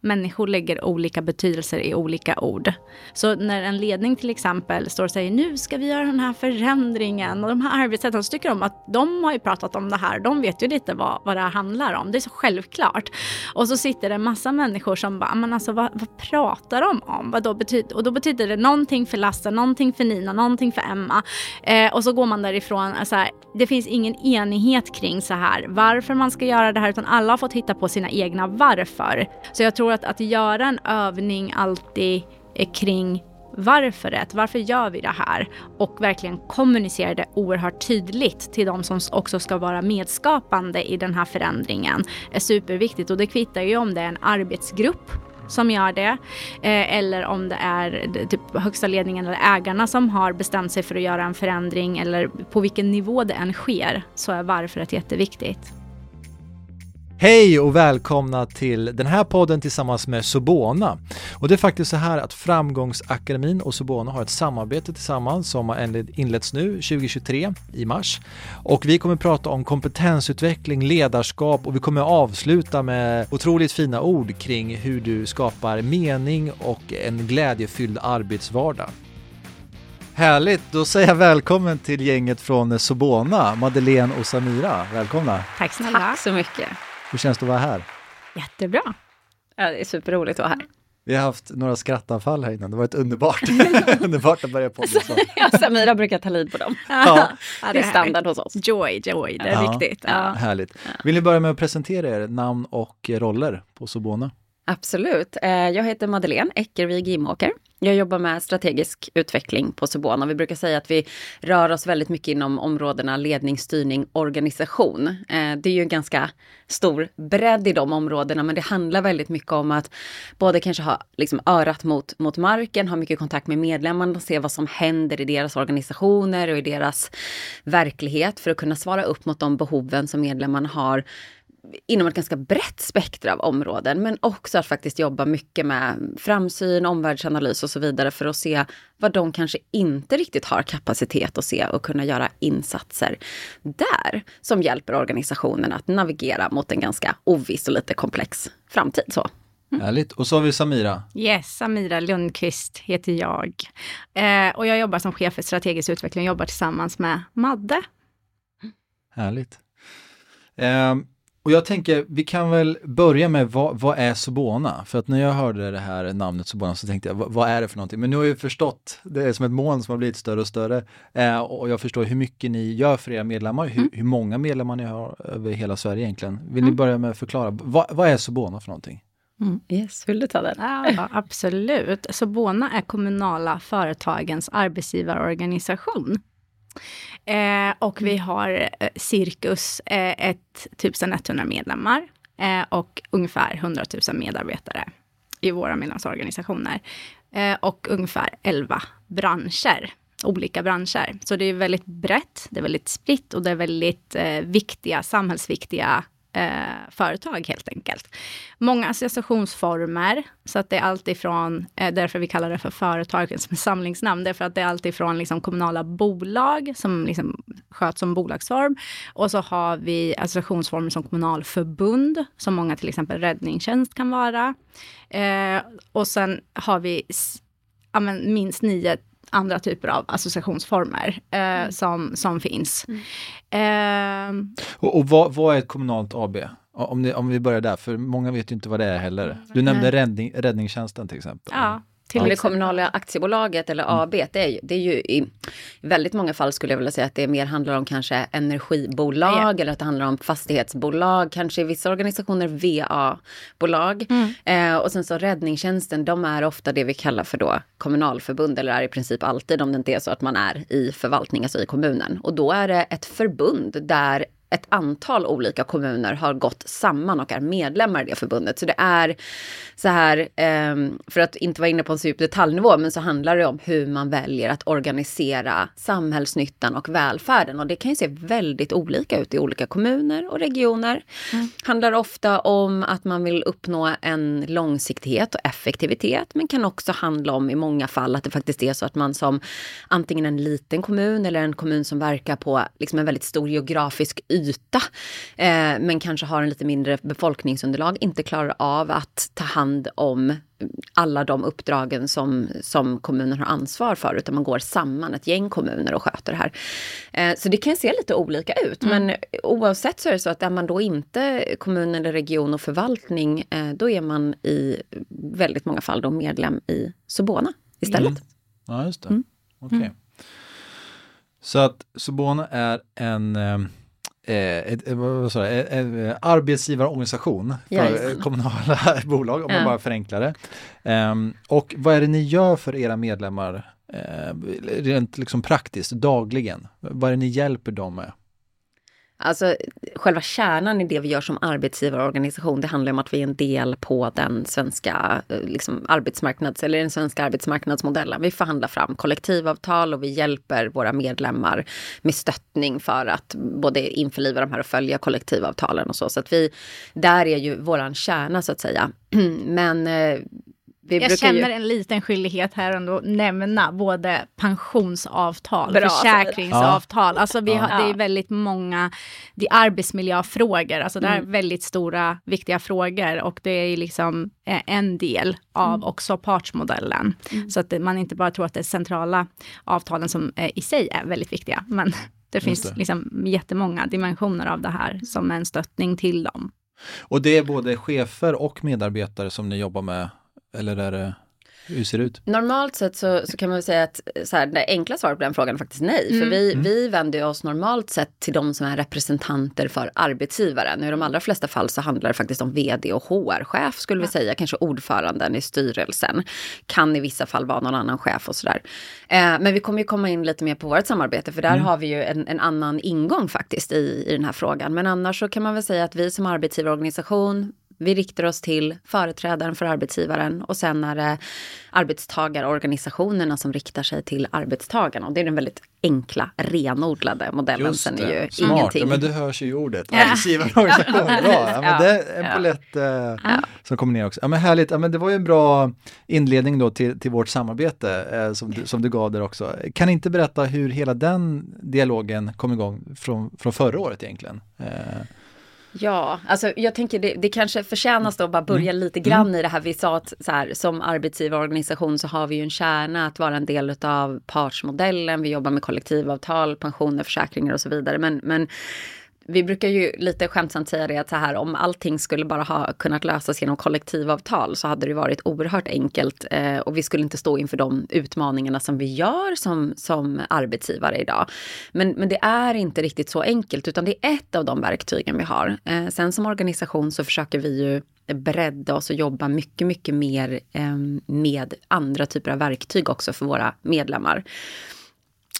människor lägger olika betydelser i olika ord. Så när en ledning till exempel står och säger nu ska vi göra den här förändringen och de här arbetssätten, så tycker de att de har ju pratat om det här, de vet ju lite vad, vad det här handlar om, det är så självklart. Och så sitter det en massa människor som bara, men alltså vad, vad pratar de om? Vad då betyder, och då betyder det någonting för Lasse, någonting för Nina, någonting för Emma. Eh, och så går man därifrån, så här, det finns ingen enighet kring så här, varför man ska göra det här, utan alla har fått hitta på sina egna varför. Så jag tror att, att göra en övning alltid kring varföret, varför gör vi det här? Och verkligen kommunicera det oerhört tydligt till de som också ska vara medskapande i den här förändringen är superviktigt och det kvittar ju om det är en arbetsgrupp som gör det. Eh, eller om det är eh, typ högsta ledningen eller ägarna som har bestämt sig för att göra en förändring eller på vilken nivå det än sker så är varför varföret jätteviktigt. Hej och välkomna till den här podden tillsammans med Sobona. Och det är faktiskt så här att Framgångsakademin och Sobona har ett samarbete tillsammans som har inletts nu 2023 i mars. Och vi kommer prata om kompetensutveckling, ledarskap och vi kommer avsluta med otroligt fina ord kring hur du skapar mening och en glädjefylld arbetsvardag. Härligt, då säger jag välkommen till gänget från Sobona, Madeleine och Samira. Välkomna! Tack snälla! Tack så mycket! Hur känns det att vara här? Jättebra. Ja, det är superroligt att vara här. Vi har haft några skrattanfall här innan, det har varit underbart. underbart att börja på så. ja, Samira brukar ta lid på dem. Ja, det är standard hos oss. Joy, joy, det är ja, viktigt. Ja. Härligt. Vill ni börja med att presentera er namn och roller på Sobona? Absolut. Eh, jag heter Madeleine Eckervig Gimåker. Jag jobbar med strategisk utveckling på Subona. Vi brukar säga att vi rör oss väldigt mycket inom områdena ledning, styrning, organisation. Eh, det är ju en ganska stor bredd i de områdena, men det handlar väldigt mycket om att både kanske ha liksom örat mot, mot marken, ha mycket kontakt med medlemmarna, se vad som händer i deras organisationer och i deras verklighet för att kunna svara upp mot de behoven som medlemmarna har inom ett ganska brett spektra av områden, men också att faktiskt jobba mycket med framsyn, omvärldsanalys och så vidare för att se vad de kanske inte riktigt har kapacitet att se och kunna göra insatser där som hjälper organisationen att navigera mot en ganska oviss och lite komplex framtid. Så. Mm. Härligt. Och så har vi Samira. Yes, Samira Lundqvist heter jag. Eh, och jag jobbar som chef för strategisk utveckling och jobbar tillsammans med Madde. Härligt. Eh, och jag tänker, vi kan väl börja med vad, vad är Sobona? För att när jag hörde det här namnet Sobona så tänkte jag, vad, vad, är det för någonting? Men nu har jag förstått, det är som ett moln som har blivit större och större. Eh, och jag förstår hur mycket ni gör för era medlemmar, hur, mm. hur många medlemmar ni har över hela Sverige egentligen. Vill mm. ni börja med att förklara, vad, vad är Sobona för någonting? Mm. Yes, vill du ta den? Ja, absolut. Sobona är kommunala företagens arbetsgivarorganisation. Eh, och vi har eh, cirkus eh, 1100 medlemmar eh, och ungefär 100 000 medarbetare i våra medlemsorganisationer. Eh, och ungefär 11 branscher, olika branscher. Så det är väldigt brett, det är väldigt spritt och det är väldigt eh, viktiga, samhällsviktiga eh, företag helt enkelt. Många associationsformer, så att det är alltifrån, eh, därför vi kallar det för företag som samlingsnamn, därför att det är alltifrån liksom kommunala bolag som liksom sköts som bolagsform. Och så har vi associationsformer som kommunalförbund, som många till exempel räddningstjänst kan vara. Eh, och sen har vi ja, men, minst nio andra typer av associationsformer eh, mm. som, som finns. Mm. Eh, och, och vad, vad, är ett kommunalt AB? Om, ni, om vi börjar där, för många vet ju inte vad det är heller. Du nämnde räddning, räddningstjänsten till exempel. Ja, till det kommunala aktiebolaget eller mm. AB, det är, ju, det är ju i väldigt många fall skulle jag vilja säga att det mer handlar om kanske energibolag ja. eller att det handlar om fastighetsbolag, kanske i vissa organisationer VA-bolag. Mm. Eh, och sen så räddningstjänsten, de är ofta det vi kallar för då kommunalförbund eller är i princip alltid om det inte är så att man är i förvaltning, alltså i kommunen. Och då är det ett förbund där ett antal olika kommuner har gått samman och är medlemmar i det förbundet. Så det är så här, ehm, för att inte vara inne på en super detaljnivå, men så handlar det om hur man väljer att organisera samhällsnyttan och välfärden. Och det kan ju se väldigt olika ut i olika kommuner och regioner. Mm. Handlar ofta om att man vill uppnå en långsiktighet och effektivitet, men kan också handla om i många fall att det faktiskt är så att man som antingen en liten kommun eller en kommun som verkar på liksom en väldigt stor geografisk yta, eh, men kanske har en lite mindre befolkningsunderlag, inte klarar av att ta hand om alla de uppdragen som, som kommunen har ansvar för, utan man går samman, ett gäng kommuner och sköter det här. Eh, så det kan se lite olika ut, mm. men oavsett så är det så att är man då inte kommun eller region och förvaltning, eh, då är man i väldigt många fall då medlem i Sobona istället. Mm. Ja, just det. Mm. Okay. Så att Sobona är en eh ett, vad sa jag, en arbetsgivarorganisation för Jajamän. kommunala bolag, om ja. man bara förenklar det. Um, och vad är det ni gör för era medlemmar eh, rent liksom praktiskt, dagligen? Vad är det ni hjälper dem med? Alltså själva kärnan i det vi gör som arbetsgivarorganisation, det handlar om att vi är en del på den svenska eh, liksom, arbetsmarknads eller den svenska arbetsmarknadsmodellen. Vi förhandlar fram kollektivavtal och vi hjälper våra medlemmar med stöttning för att både införliva de här och följa kollektivavtalen och så. Så att vi, där är ju våran kärna så att säga. Men eh, jag känner ju... en liten skyldighet här ändå nämna både pensionsavtal, Bra, försäkringsavtal. Ja. Alltså vi har, det är väldigt många, det är arbetsmiljöfrågor, alltså det är mm. väldigt stora viktiga frågor och det är liksom eh, en del av mm. också partsmodellen. Mm. Så att man inte bara tror att det är centrala avtalen som eh, i sig är väldigt viktiga, men det finns det. liksom jättemånga dimensioner av det här som en stöttning till dem. Och det är både chefer och medarbetare som ni jobbar med eller är det, hur ser det ut? Normalt sett så, så kan man väl säga att så här, det enkla svaret på den frågan är faktiskt nej. Mm. För vi, mm. vi vänder oss normalt sett till de som är representanter för arbetsgivaren. I de allra flesta fall så handlar det faktiskt om vd och HR-chef skulle vi säga. Kanske ordföranden i styrelsen. Kan i vissa fall vara någon annan chef och sådär. Eh, men vi kommer ju komma in lite mer på vårt samarbete för där mm. har vi ju en, en, annan ingång faktiskt i, i den här frågan. Men annars så kan man väl säga att vi som arbetsgivarorganisation vi riktar oss till företrädaren för arbetsgivaren och sen är det arbetstagarorganisationerna som riktar sig till arbetstagarna. Och det är den väldigt enkla, renodlade modellen. Just sen är ju Smart. ingenting. Ja, men det hörs ju i ordet. Ja. Arbetsgivarorganisation, bra. Ja, men det är en polett eh, ja. som kommer ner också. Ja, men härligt, ja, men det var ju en bra inledning då till, till vårt samarbete eh, som, du, som du gav där också. Kan inte berätta hur hela den dialogen kom igång från, från förra året egentligen? Eh. Ja, alltså jag tänker det, det kanske förtjänas då att bara börja mm. lite grann mm. i det här. Vi sa att så här, som arbetsgivarorganisation så har vi ju en kärna att vara en del av partsmodellen. Vi jobbar med kollektivavtal, pensioner, försäkringar och så vidare. Men, men vi brukar ju lite skämtsamt säga det att så här, om allting skulle bara ha kunnat lösas genom kollektivavtal så hade det varit oerhört enkelt eh, och vi skulle inte stå inför de utmaningarna som vi gör som, som arbetsgivare idag. Men, men det är inte riktigt så enkelt utan det är ett av de verktygen vi har. Eh, sen som organisation så försöker vi ju bredda oss och jobba mycket, mycket mer eh, med andra typer av verktyg också för våra medlemmar.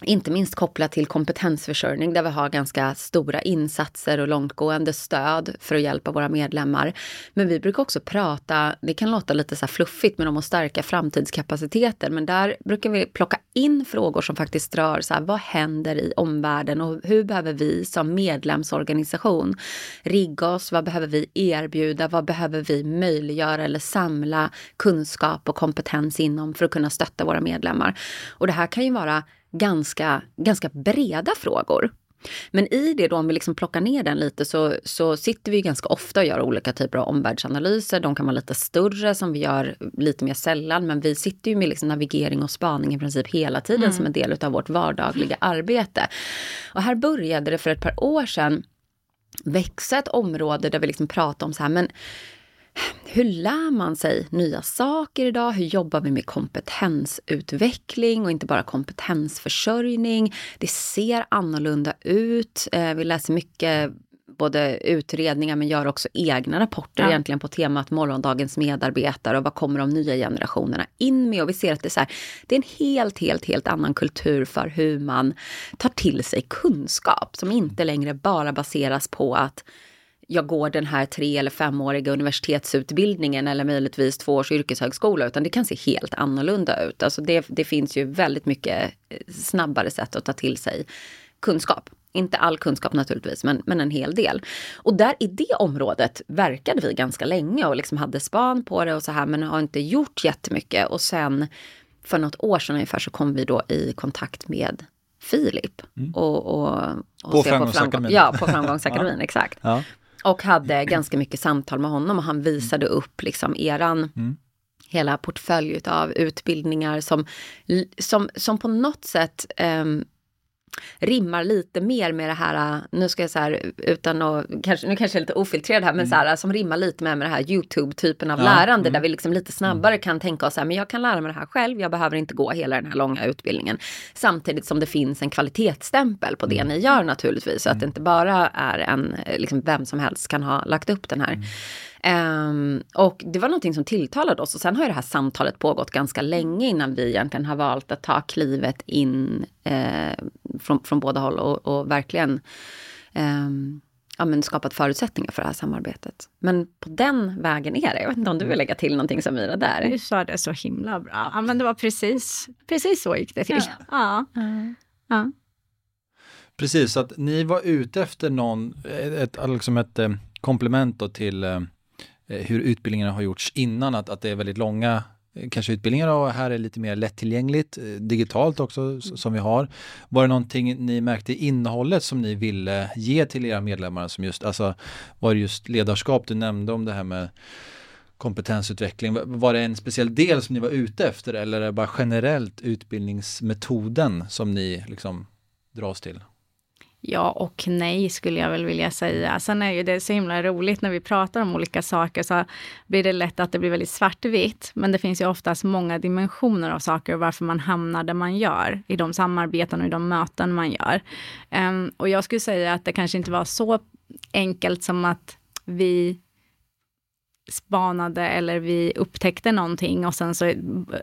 Inte minst kopplat till kompetensförsörjning där vi har ganska stora insatser och långtgående stöd för att hjälpa våra medlemmar. Men vi brukar också prata, det kan låta lite så fluffigt, men om att stärka framtidskapaciteten. Men där brukar vi plocka in frågor som faktiskt rör så här, vad händer i omvärlden och hur behöver vi som medlemsorganisation rigga oss? Vad behöver vi erbjuda? Vad behöver vi möjliggöra eller samla kunskap och kompetens inom för att kunna stötta våra medlemmar? Och det här kan ju vara ganska, ganska breda frågor. Men i det då, om vi liksom plockar ner den lite, så, så sitter vi ganska ofta och gör olika typer av omvärldsanalyser. De kan vara lite större, som vi gör lite mer sällan. Men vi sitter ju med liksom navigering och spaning i princip hela tiden mm. som en del av vårt vardagliga arbete. Och här började det för ett par år sedan växa ett område där vi liksom pratar om så här, men hur lär man sig nya saker idag? Hur jobbar vi med kompetensutveckling och inte bara kompetensförsörjning? Det ser annorlunda ut. Eh, vi läser mycket både utredningar men gör också egna rapporter ja. egentligen på temat morgondagens medarbetare och vad kommer de nya generationerna in med? Och vi ser att det är, så här, det är en helt, helt, helt annan kultur för hur man tar till sig kunskap som inte längre bara baseras på att jag går den här tre eller femåriga universitetsutbildningen eller möjligtvis två års yrkeshögskola, utan det kan se helt annorlunda ut. Alltså det, det finns ju väldigt mycket eh, snabbare sätt att ta till sig kunskap. Inte all kunskap naturligtvis, men, men en hel del. Och där i det området verkade vi ganska länge och liksom hade span på det och så här, men har inte gjort jättemycket. Och sen för något år sedan ungefär så kom vi då i kontakt med Filip. Mm. Och, och, och På Framgångsakademin. Ja, på Framgångsakademin, exakt. Ja. Och hade ganska mycket samtal med honom och han visade upp liksom eran Mm. hela portfölj av utbildningar som, som, som på något sätt um, rimmar lite mer med det här, nu ska jag så här utan att, kanske, nu kanske jag är lite ofiltrerad här, men så här, som rimmar lite med, med det här YouTube-typen av Ja, lärande mm. där vi liksom lite snabbare kan tänka oss så här, men jag kan lära mig det här själv, jag behöver inte gå hela den här långa utbildningen. Samtidigt som det finns en kvalitetsstämpel på det ni gör naturligtvis, så att det inte bara är en, liksom vem som helst kan ha lagt upp den här. Ehm, och det var någonting som tilltalade oss och sen har ju det här samtalet pågått ganska länge innan vi egentligen har valt att ta klivet in eh, från, från båda håll och, och verkligen ehm, ja, men skapat förutsättningar för det här samarbetet. Men på den vägen är det. Jag vet inte om du vill lägga till någonting Samira där? Du sa det så himla bra. Ja, men det var precis, precis så gick det till. Ja. Ja. Precis, så att ni var ute efter någon, ett, ett, liksom ett eh, komplement till eh, hur utbildningarna har gjorts innan, att, att det är väldigt långa eh, kanske utbildningar och här är lite mer lättillgängligt, eh, digitalt också s- som vi har. Var det någonting ni märkte i innehållet som ni ville ge till era medlemmar som just, alltså var det just ledarskap du nämnde om det här med kompetensutveckling, Var- var det en speciell del som ni var ute efter eller är det bara generellt utbildningsmetoden som ni liksom dras till? Ja och nej skulle jag väl vilja säga. Sen är ju det så himla roligt när vi pratar om olika saker så blir det lätt att det blir väldigt svartvitt. Men det finns ju oftast många dimensioner av saker och varför man hamnar där man gör i de samarbeten och i de möten man gör. Um, och jag skulle säga att det kanske inte var så enkelt som att vi spanade eller vi upptäckte någonting och sen så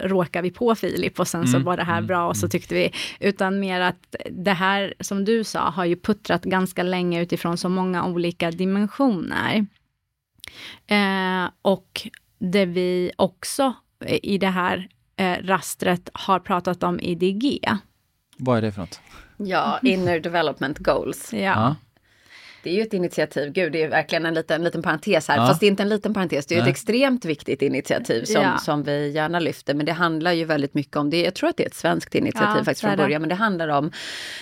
råkade vi på Filip och sen så Mm, var det här mm, bra och så tyckte vi, utan mer att det här som du sa har ju puttrat ganska länge utifrån så många olika dimensioner. Eh, och det vi också i det här eh, rastret har pratat om IDG. Vad är det för något? Ja, Inner Development Goals. Ja. Det är ju ett initiativ, gud det är verkligen en liten, liten parentes här, Ja. fast det är inte en liten parentes, det är ju ett Nej. extremt viktigt initiativ som, Ja. som vi gärna lyfter, men det handlar ju väldigt mycket om det, jag tror att det är ett svenskt initiativ Ja, faktiskt från början, men det handlar om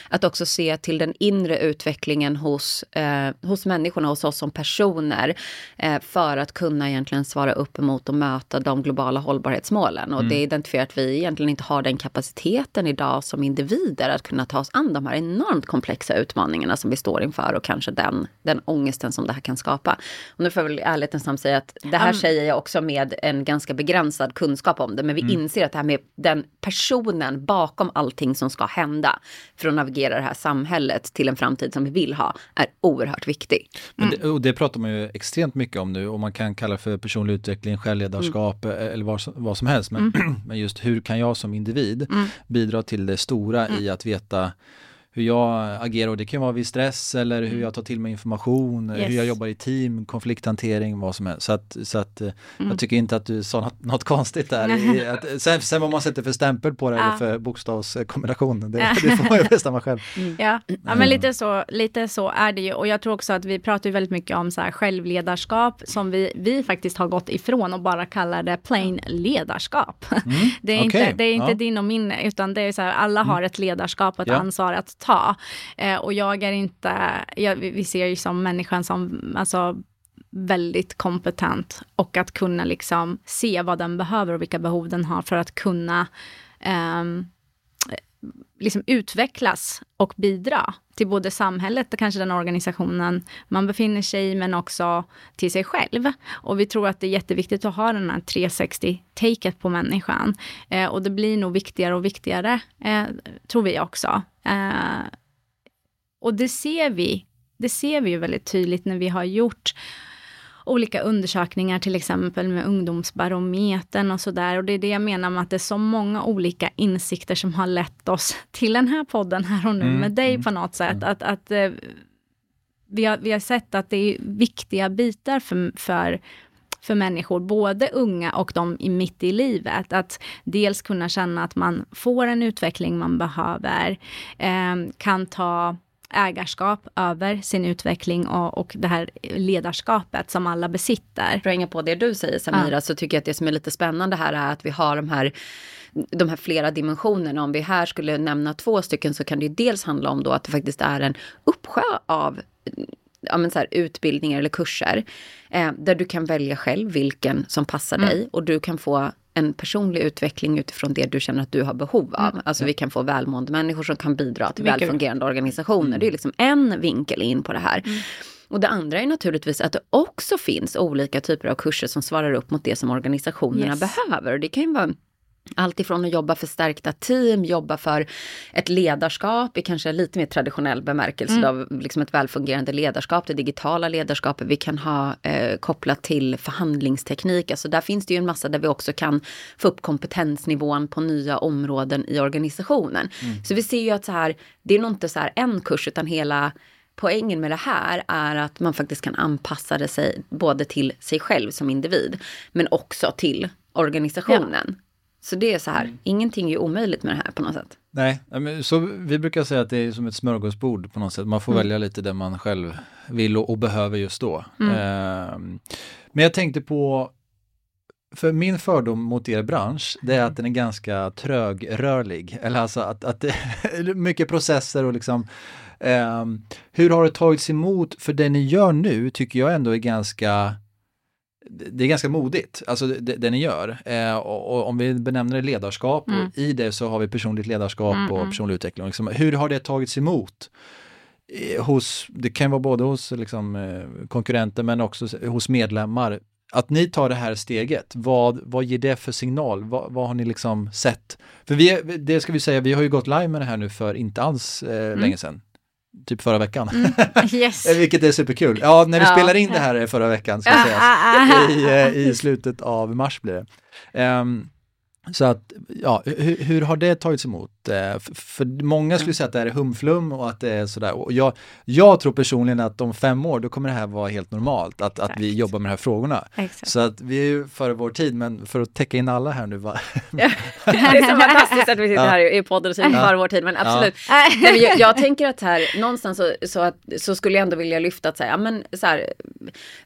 att också se till den inre utvecklingen hos, eh, hos människorna, hos oss som personer, eh, för att kunna egentligen svara upp emot och möta de globala hållbarhetsmålen. Och det identifierar att vi egentligen inte har den kapaciteten idag som individer att kunna ta oss an de här enormt komplexa utmaningarna som vi står inför och kanske den, den ångesten som det här kan skapa. Och nu får jag väl i ärlighetens namn säga att det här Um. säger jag också med en ganska begränsad kunskap om det, men vi inser att det här med den personen bakom allting som ska hända för att navigera det här samhället till en framtid som vi vill ha är oerhört viktig. Men det, och det pratar man ju extremt mycket om nu och man kan kalla för personlig utveckling, självledarskap eh, eller vad, som- vad som helst. Men, men just hur kan jag som individ bidra till det stora i att veta hur jag agerar och det kan vara vid stress eller hur jag tar till mig information, Yes. hur jag jobbar i team, konflikthantering, vad som helst. Så att, så att eh, jag tycker inte att du sa något, något konstigt där. Att, sen, sen vad man sätter för stämpel på det eller Ja. för bokstavskombination, det, det får man ju bestämma själv. Ja, ja men lite så, lite så är det ju. Och jag tror också att vi pratar väldigt mycket om så här självledarskap som vi, vi faktiskt har gått ifrån och bara kallar det plain ledarskap. Det är okej, inte, det är inte ja. Mm. din och min, utan det är så här, alla har ett ledarskap och ett ansvar att ta. Eh, och jag är inte, jag, vi ser ju som människan som, alltså väldigt kompetent och att kunna liksom se vad den behöver och vilka behov den har för att kunna ehm, liksom utvecklas och bidra till både samhället och kanske den organisationen man befinner sig i, men också till sig själv. Och vi tror att det är jätteviktigt att ha den här 360-taket på människan. Eh, och det blir nog viktigare och viktigare, eh, tror vi också. Eh, och det ser vi, det ser vi ju väldigt tydligt när vi har gjort olika undersökningar, till exempel med ungdomsbarometern och sådär. Och det är det jag menar med att det är så många olika insikter som har lett oss till den här podden här och nu Mm, med dig mm, på något sätt. Att, att eh, vi, har, vi har sett att det är viktiga bitar för, för för människor, både unga och de i mitt i livet. Att dels kunna känna att man får en utveckling man behöver, eh, kan ta ägarskap över sin utveckling och, och det här ledarskapet som alla besitter. För att hänga på det du säger Samira, ja. så tycker jag att det som är lite spännande här är att vi har de här de här flera dimensionerna. Om vi här skulle nämna två stycken så kan det ju dels handla om då att det faktiskt är en uppsjö av ja, men så här, utbildningar eller kurser eh, där du kan välja själv vilken som passar mm. dig och du kan få en personlig utveckling utifrån det du känner att du har behov av. Mm. Alltså vi kan få välmående människor som kan bidra till Vilket... välfungerande organisationer. Mm. Det är liksom en vinkel in på det här. Mm. Och det andra är naturligtvis att det också finns olika typer av kurser som svarar upp mot det som organisationerna yes. behöver. Och det kan ju vara allt ifrån att jobba för stärkta team, jobba för ett ledarskap i kanske lite mer traditionell bemärkelse mm. av liksom ett välfungerande ledarskap, det digitala ledarskapet vi kan ha eh, kopplat till förhandlingsteknik. Alltså där finns det ju en massa där vi också kan få upp kompetensnivån på nya områden i organisationen. Mm. Så vi ser ju att så här, det är nog inte så här en kurs utan hela poängen med det här är att man faktiskt kan anpassa det sig både till sig själv som individ men också till organisationen. Ja. Så det är så här, mm. ingenting är omöjligt med det här på något sätt. Nej, så vi brukar säga att det är som ett smörgåsbord på något sätt. Man får mm. välja lite det man själv vill och, och behöver just då. Mm. Eh, men jag tänkte på, för min fördom mot er bransch, det är att den är ganska trögrörlig. Eller alltså att, att det är mycket processer och liksom eh, hur har det tagits emot? För det ni gör nu tycker jag ändå är ganska det är ganska modigt, alltså det, det ni gör. Eh, och, och, om vi benämner det ledarskap, mm. och i det så har vi personligt ledarskap mm, och mm. personlig utveckling. Liksom, hur har det tagits emot? Eh, hos, det kan vara både hos liksom, eh, konkurrenter men också hos medlemmar. Att ni tar det här steget, vad, vad ger det för signal? Vad, vad har ni liksom sett? För vi, det ska vi säga, vi har ju gått live med det här nu för inte alls eh, mm. länge sedan typ förra veckan. Mm. Yes. Vilket är superkul. Ja, när vi ja. spelar in det här förra veckan ska sägas. I, eh, I slutet av mars blir det. Um, så att, ja, hur, hur, har det tagits emot? Eh, för många skulle säga att det här är humflum och att det är sådär. Och jag, jag tror personligen att om fem år då kommer det här vara helt normalt, att, att vi jobbar med de här frågorna. Exakt. Så att vi är ju före vår tid, men för att täcka in alla här nu. Va? det är så fantastiskt att vi sitter här i podden och säger ja. före vår tid, men absolut. Ja. Nej, men jag, jag, tänker att här, någonstans så, så, att, så skulle jag ändå vilja lyfta att säga, men så här,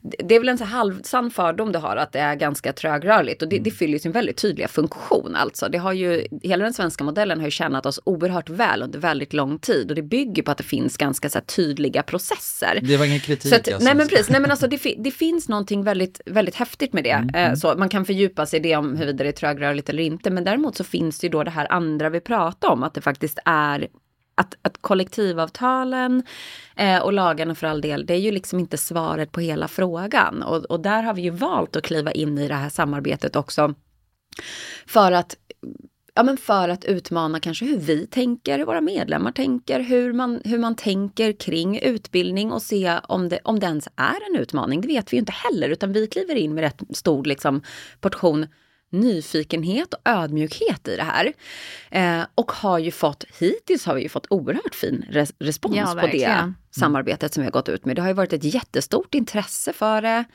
det är väl en så halvsann fördom du har att det är ganska trögrörligt och det, det fyller sin väldigt tydliga funktion alltså. Det har ju, hela den svenska modellen har ju tjänat oss oerhört väl under väldigt lång tid och det bygger på att det finns ganska så tydliga processer. Det var ingen kritik. Att, alltså. Nej men precis, nej men alltså det, det finns någonting väldigt, väldigt häftigt med det. Mm. Eh, så man kan fördjupa sig i det om huruvida det är trögrörligt eller inte, men däremot så finns det ju då det här andra vi pratar om, att det faktiskt är att, att kollektivavtalen eh, och lagarna för all del, det är ju liksom inte svaret på hela frågan. Och, och där har vi ju valt att kliva in i det här samarbetet också för att ja, men för att utmana kanske hur vi tänker, hur våra medlemmar tänker, hur man, hur man tänker kring utbildning och se om det, om det ens är en utmaning. Det vet vi ju inte heller, utan vi kliver in med rätt stor liksom, portion nyfikenhet och ödmjukhet i det här. Eh, och har ju fått, hittills har vi ju fått oerhört fin res respons ja, på det samarbetet som vi har gått ut med. Det har ju varit ett jättestort intresse för det.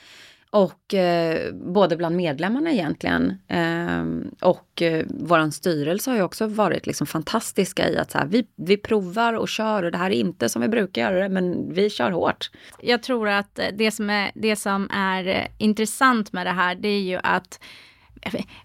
Och eh, både bland medlemmarna egentligen eh, och eh, våran styrelse har ju också varit liksom fantastiska i att så här, vi, vi provar och kör och det här är inte som vi brukar göra det men vi kör hårt. Jag tror att det som är, det som är eh, intressant med det här det är ju att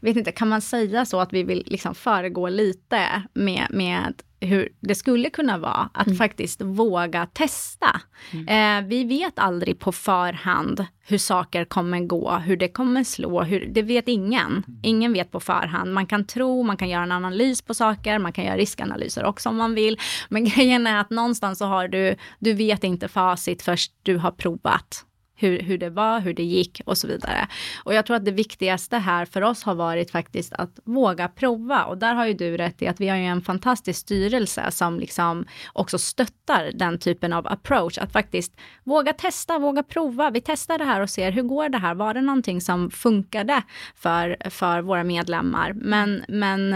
vet inte, kan man säga så att vi vill liksom föregå lite med, med hur det skulle kunna vara att mm. faktiskt våga testa. Mm. Eh, vi vet aldrig på förhand hur saker kommer gå, hur det kommer slå, hur, det vet ingen. Mm. Ingen vet på förhand. Man kan tro, man kan göra en analys på saker, man kan göra riskanalyser också om man vill. Men grejen är att någonstans så har du, du vet inte facit först du har provat hur, hur det var, hur det gick och så vidare. Och jag tror att det viktigaste här för oss har varit faktiskt att våga prova. Och där har ju du rätt i att vi har ju en fantastisk styrelse som liksom också stöttar den typen av approach. Att faktiskt våga testa, våga prova. Vi testar det här och ser hur går det här? Var det någonting som funkade för, för våra medlemmar? Men, men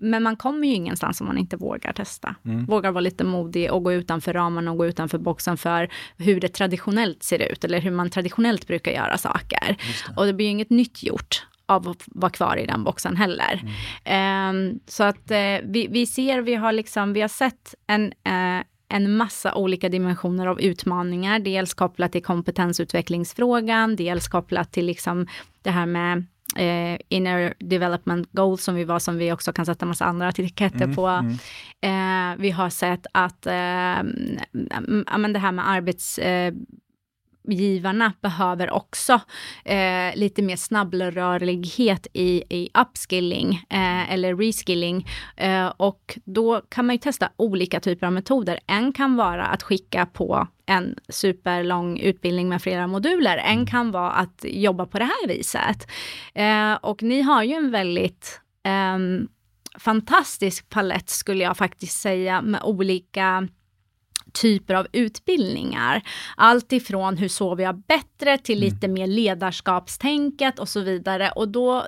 men man kommer ju ingenstans om man inte vågar testa. Mm. Vågar vara lite modig och gå utanför ramarna och gå utanför boxen för hur det traditionellt ser ut eller hur man traditionellt brukar göra saker. Det. Och det blir ju inget nytt gjort av att vara kvar i den boxen heller. Mm. Um, så att uh, vi, vi ser, vi har liksom, vi har sett en uh, en massa olika dimensioner av utmaningar. Dels kopplat till kompetensutvecklingsfrågan, dels kopplat till liksom det här med eh, inner development goals som vi var, som vi också kan sätta massa andra etiketter mm, på. Mm. Eh, vi har sett att eh, men det här med arbets eh, givarna behöver också eh, lite mer snabbrörlighet i, i upskilling eh, eller reskilling. Eh, och då kan man ju testa olika typer av metoder. En kan vara att skicka på en superlång utbildning med flera moduler. En mm. kan vara att jobba på det här viset. Eh, och ni har ju en väldigt ehm, fantastisk palett skulle jag faktiskt säga med olika typer av utbildningar. Allt ifrån hur sover jag bättre till mm. lite mer ledarskapstänket och så vidare. Och då,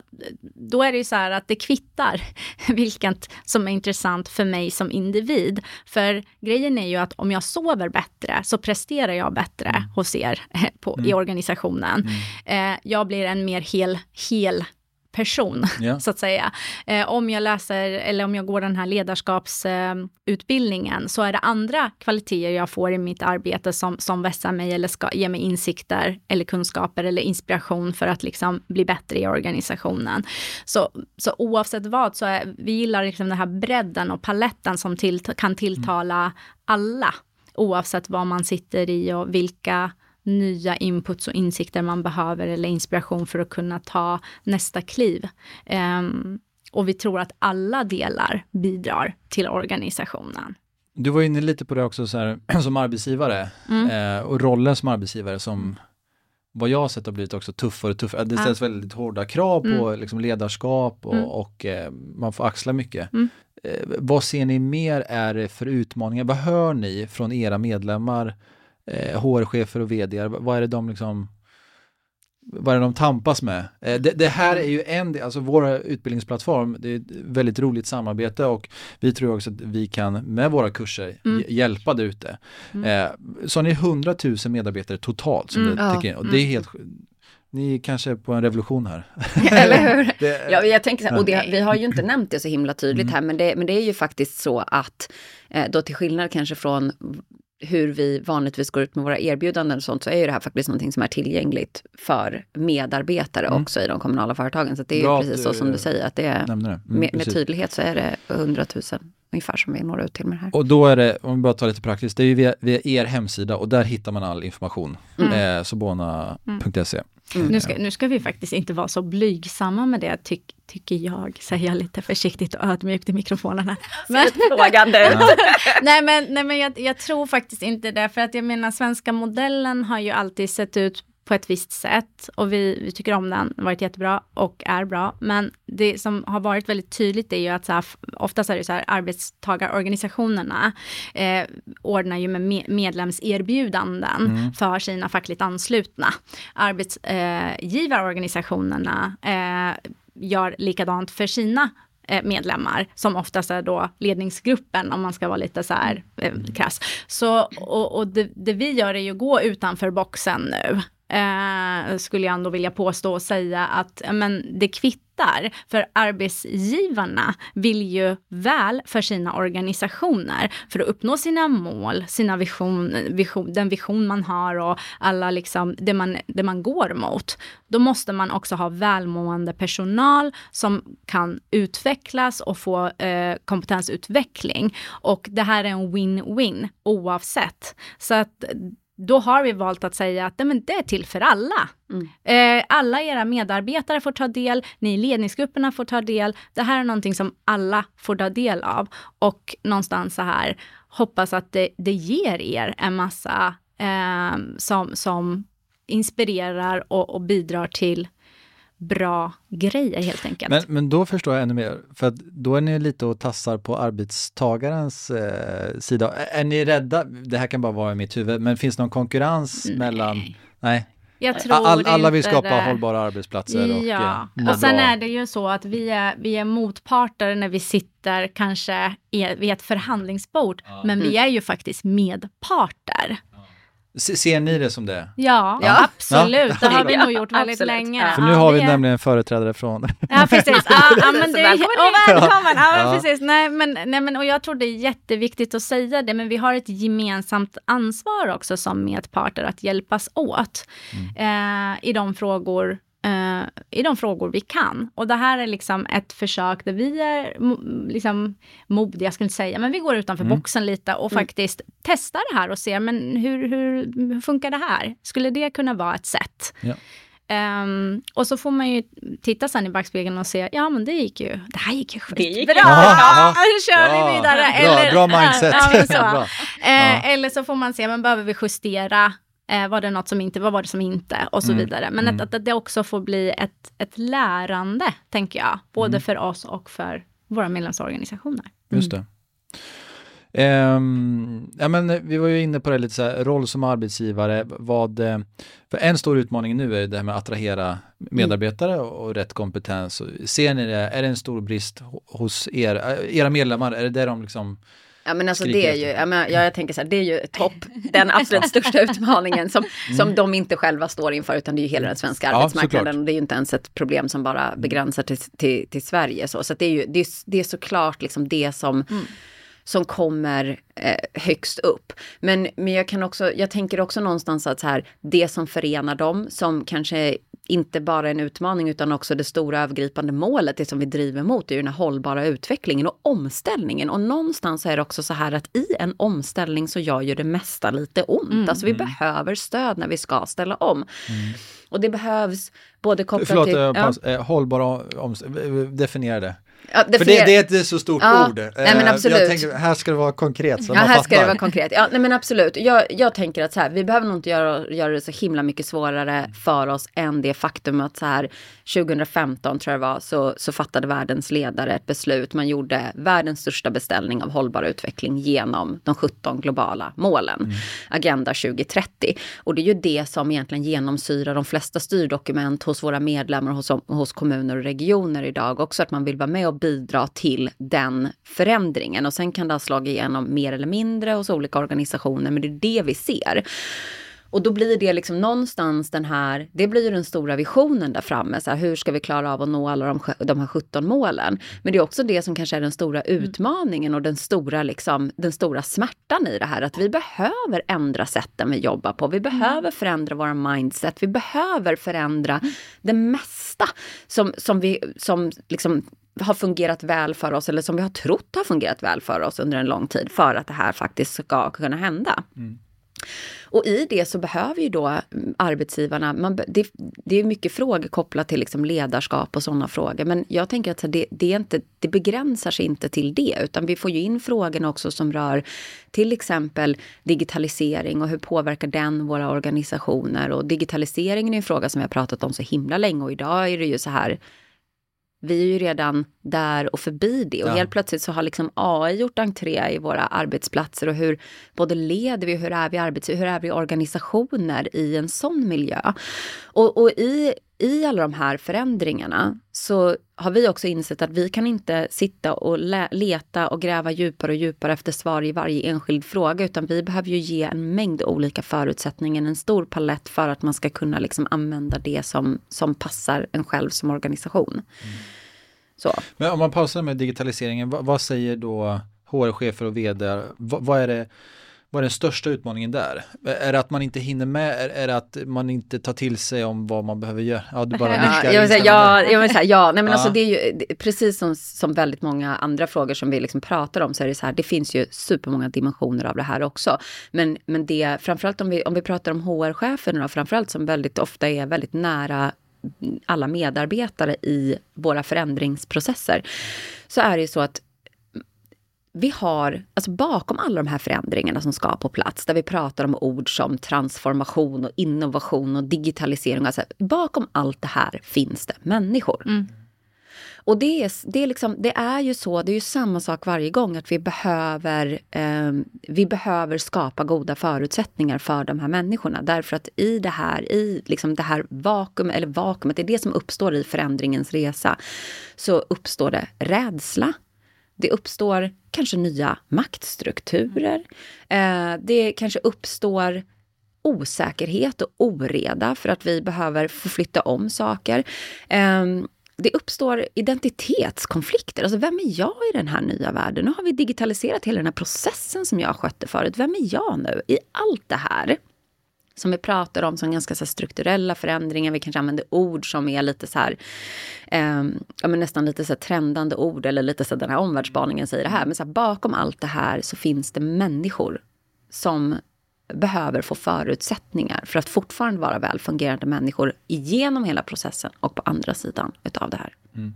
då är det ju så här att det kvittar vilket som är intressant för mig som individ. För grejen är ju att om jag sover bättre så presterar jag bättre mm. hos er på, mm. i organisationen. Mm. Eh, jag blir en mer hel, hel person, yeah. så att säga. Eh, om jag läser, eller om jag går den här ledarskapsutbildningen, eh, så är det andra kvaliteter jag får i mitt arbete som, som vässar mig eller ska ge mig insikter eller kunskaper eller inspiration för att liksom bli bättre i organisationen. Så, så oavsett vad, så är, vi gillar liksom den här bredden och paletten som till, kan tilltala alla, oavsett vad man sitter i och vilka nya inputs och insikter man behöver eller inspiration för att kunna ta nästa kliv. Um, och vi tror att alla delar bidrar till organisationen. Du var inne lite på det också så här, som arbetsgivare mm. eh, och rollen som arbetsgivare som vad jag har sett har blivit också tuffare och tuffare. Det ställs ja. väldigt hårda krav på mm. liksom, ledarskap och, mm. och eh, man får axla mycket. Mm. Eh, vad ser ni mer är för utmaningar? Vad hör ni från era medlemmar eh, HR-chefer och vd, vad är det de liksom vad är det de tampas med? Eh, det, det, här är ju en alltså vår utbildningsplattform, det är ett väldigt roligt samarbete och vi tror också att vi kan med våra kurser mm. hjälpa där ute. Mm. Eh, så ni 100 000 medarbetare totalt som mm. det tycker och det är mm. helt ni är kanske på en revolution här. Eller hur? det, ja, jag tänker, och det, vi har ju inte nämnt det så himla tydligt mm. här, men det, men det är ju faktiskt så att eh, då till skillnad kanske från hur vi vanligtvis går ut med våra erbjudanden och sånt så är ju det här faktiskt någonting som är tillgängligt för medarbetare mm. också i de kommunala företagen. Så det är Bra, ju precis så som du säger, att det är, det. Mm, med, med, tydlighet så är det 100 000 ungefär som vi når ut till med det här. Och då är det, om vi bara tar lite praktiskt, det är ju via, via er hemsida och där hittar man all information. Mm. Eh, sobona.se. Mm. Nu, ska, nu ska vi faktiskt inte vara så blygsamma med det, ty, tycker jag, säger jag lite försiktigt och ödmjukt i mikrofonerna. Men, frågande nej men, nej, men jag, jag, tror faktiskt inte det, för att jag menar svenska modellen har ju alltid sett ut på ett visst sätt och vi, vi tycker om den, varit jättebra och är bra. Men det som har varit väldigt tydligt är ju att så här, oftast är det så här arbetstagarorganisationerna eh, ordnar ju med medlemserbjudanden mm. för sina fackligt anslutna. Arbetsgivarorganisationerna eh, gör likadant för sina eh, medlemmar, som oftast är då ledningsgruppen om man ska vara lite så här eh, krass. Så, och, och det, det, vi gör är ju att gå utanför boxen nu eh, skulle jag ändå vilja påstå och säga att men, det kvittar. För arbetsgivarna vill ju väl för sina organisationer för att uppnå sina mål, sina vision, vision, den vision man har och alla liksom det man, det man går mot. Då måste man också ha välmående personal som kan utvecklas och få eh, kompetensutveckling. Och det här är en win-win oavsett. Så att då har vi valt att säga att men det är till för alla. Mm. Eh, alla era medarbetare får ta del, ni i ledningsgrupperna får ta del. Det här är någonting som alla får ta del av. Och någonstans så här, hoppas att det, det ger er en massa eh, som, som inspirerar och, och bidrar till bra grejer helt enkelt. Men, men då förstår jag ännu mer, för att då är ni lite och tassar på arbetstagarens eh, sida. Är, är ni rädda, det här kan bara vara i mitt huvud, men finns det någon konkurrens nej. mellan Nej. Jag tror All, alla vill skapa det. hållbara arbetsplatser. Och, ja, och, eh, och sen bra. är det ju så att vi är, vi är motparter när vi sitter kanske vid ett förhandlingsbord, ja. men vi mm. är ju faktiskt medparter. Ser ni det som det? Ja, Ja. absolut. Det har vi Ja, nog gjort väldigt absolut. länge. Ja. För nu Ja, har vi är- nämligen en företrädare från... Ja, precis. Ja, ja, men det är, välkommen och välkommen! Ja, men Ja. precis. Nej, men, nej, men, och jag tror det är jätteviktigt att säga det, men vi har ett gemensamt ansvar också som medparter att hjälpas åt Mm. eh, i de frågor eh, i de frågor vi kan. Och det här är liksom ett försök där vi är liksom modiga, ska jag säga, men vi går utanför Mm. boxen lite och faktiskt testar det här och ser, men hur, hur, hur funkar det här? Skulle det kunna vara ett sätt? Ja. Ehm, och så får man ju titta sen i backspegeln och se, ja men det gick ju, det här gick ju Det gick skitbra. ju Ja, bra. nu kör Ja, vi vidare. bra, bra mindset. Ja, så. Bra. Eh, Eller så får man se, men behöver vi justera? Eh, var det något som inte, vad var det som inte? Och så Mm. vidare. Men att, att det också får bli ett, ett lärande, tänker jag. Både Mm. för oss och för våra medlemsorganisationer. Just det. Ehm, ja, men vi var ju inne på det lite så här, roll som arbetsgivare, vad, för en stor utmaning nu är det här med att attrahera medarbetare och, rätt kompetens. Ser ni det, är det en stor brist ho- hos er, eh, era medlemmar, är det där de liksom, Ja men alltså det är ju, jag, menar, jag tänker så här, det är ju topp, den absolut största utmaningen som, som de inte själva står inför utan det är ju hela den svenska Ja, arbetsmarknaden såklart. och det är ju inte ens ett problem som bara begränsar till, till, till Sverige. Så, så att det är ju det är, det är såklart liksom det som som kommer eh, högst upp. Men, men jag kan också, jag tänker också någonstans att så här, det som förenar dem, som kanske inte bara en utmaning utan också det stora övergripande målet, det som vi driver mot, är ju den här hållbara utvecklingen och omställningen. Och någonstans är det också så här att i en omställning så gör ju det mesta lite ont. Alltså vi behöver stöd när vi ska ställa om. Och det behövs både kopplat förlåt, till... eh, ja. eh, hållbara omst- definiera det. Ja, För det, det är ett så stort Ja, ord. nej, men Eh, absolut. Jag tänker, här ska det vara konkret så Ja, här fattar. ska det vara konkret. Ja, nej men absolut. Jag, jag tänker att så här, vi behöver nog inte göra, göra det så himla mycket svårare för oss än det faktum att så här 2015 tror jag det var så, så fattade världens ledare ett beslut. Man gjorde världens största beställning av hållbar utveckling genom de 17 globala målen. Agenda 2030. Och det är ju det som egentligen genomsyrar de flesta styrdokument hos våra medlemmar, hos, hos kommuner och regioner idag också. Att man vill vara med och bidra till den förändringen. Och sen kan det ha slagit igenom mer eller mindre hos olika organisationer, men det är det vi ser. Och då blir det liksom någonstans den här, det blir ju den stora visionen där framme. Så här, hur ska vi klara av att nå alla de, de här 17 målen? Men det är också det som kanske är den stora utmaningen och den stora, liksom, den stora smärtan i det här. Att vi behöver ändra sätten vi jobbar på. Vi behöver förändra våra mindset. Vi behöver förändra det mesta som, som, vi, som liksom har fungerat väl för oss eller som vi har trott har fungerat väl för oss under en lång tid för att det här faktiskt ska kunna hända. Och i det så behöver ju då mm, arbetsgivarna, man, det, det är mycket frågor kopplat till liksom ledarskap och sådana frågor. Men jag tänker att det, det, är inte, det begränsar sig inte till det, utan vi får ju in frågorna också som rör till exempel digitalisering och hur påverkar den våra organisationer? Och digitaliseringen är en fråga som vi har pratat om så himla länge och idag är det ju så här vi är ju redan där och förbi det och Ja. helt plötsligt så har liksom AI gjort entré i våra arbetsplatser och hur både leder vi, hur är vi arbets, hur är vi organisationer i en sån miljö? Och, och i, i alla de här förändringarna så har vi också insett att vi kan inte sitta och leta och gräva djupare och djupare efter svar i varje enskild fråga, utan vi behöver ju ge en mängd olika förutsättningar, en stor palett för att man ska kunna liksom använda det som, som passar en själv som organisation. Så. Men om man pausar med digitaliseringen, vad, vad säger då HR-chefer och vd? Vad, vad, är det, vad är den största utmaningen där? Är det att man inte hinner med? Är, är det att man inte tar till sig om vad man behöver göra? Ja, du bara Ja, nickar jag vill säga, instämmande. ja, jag vill säga, ja, nej men Ja. alltså det är ju precis som, som väldigt många andra frågor som vi liksom pratar om så är det så här, det finns ju supermånga dimensioner av det här också. Men, men det, framförallt om vi, om vi pratar om HR-cheferna framförallt som väldigt ofta är väldigt nära alla medarbetare i våra förändringsprocesser, så är det ju så att vi har, alltså bakom alla de här förändringarna som ska på plats, där vi pratar om ord som transformation och innovation och digitalisering. Alltså, bakom allt det här finns det människor. Mm. Och det är, det, är liksom, det är ju så, det är ju samma sak varje gång, att vi behöver, eh, vi behöver skapa goda förutsättningar för de här människorna. Därför att i det här, i liksom det här vakuum, eller vakuumet, det är det som uppstår i förändringens resa, så uppstår det rädsla. Det uppstår kanske nya maktstrukturer. Eh, det kanske uppstår osäkerhet och oreda för att vi behöver förflytta om saker. Um, det uppstår identitetskonflikter. Alltså vem är jag i den här nya världen? Nu har vi digitaliserat hela den här processen som jag skötte förut. Vem är jag nu i allt det här? Som vi pratar om som ganska så strukturella förändringar. Vi kanske använder ord som är lite så här, eh, ja, men nästan lite så här trendande ord eller lite så den här omvärldsspaningen säger det här. Men så här, bakom allt det här så finns det människor som behöver få förutsättningar för att fortfarande vara väl fungerande människor igenom hela processen och på andra sidan utav det här. Mm.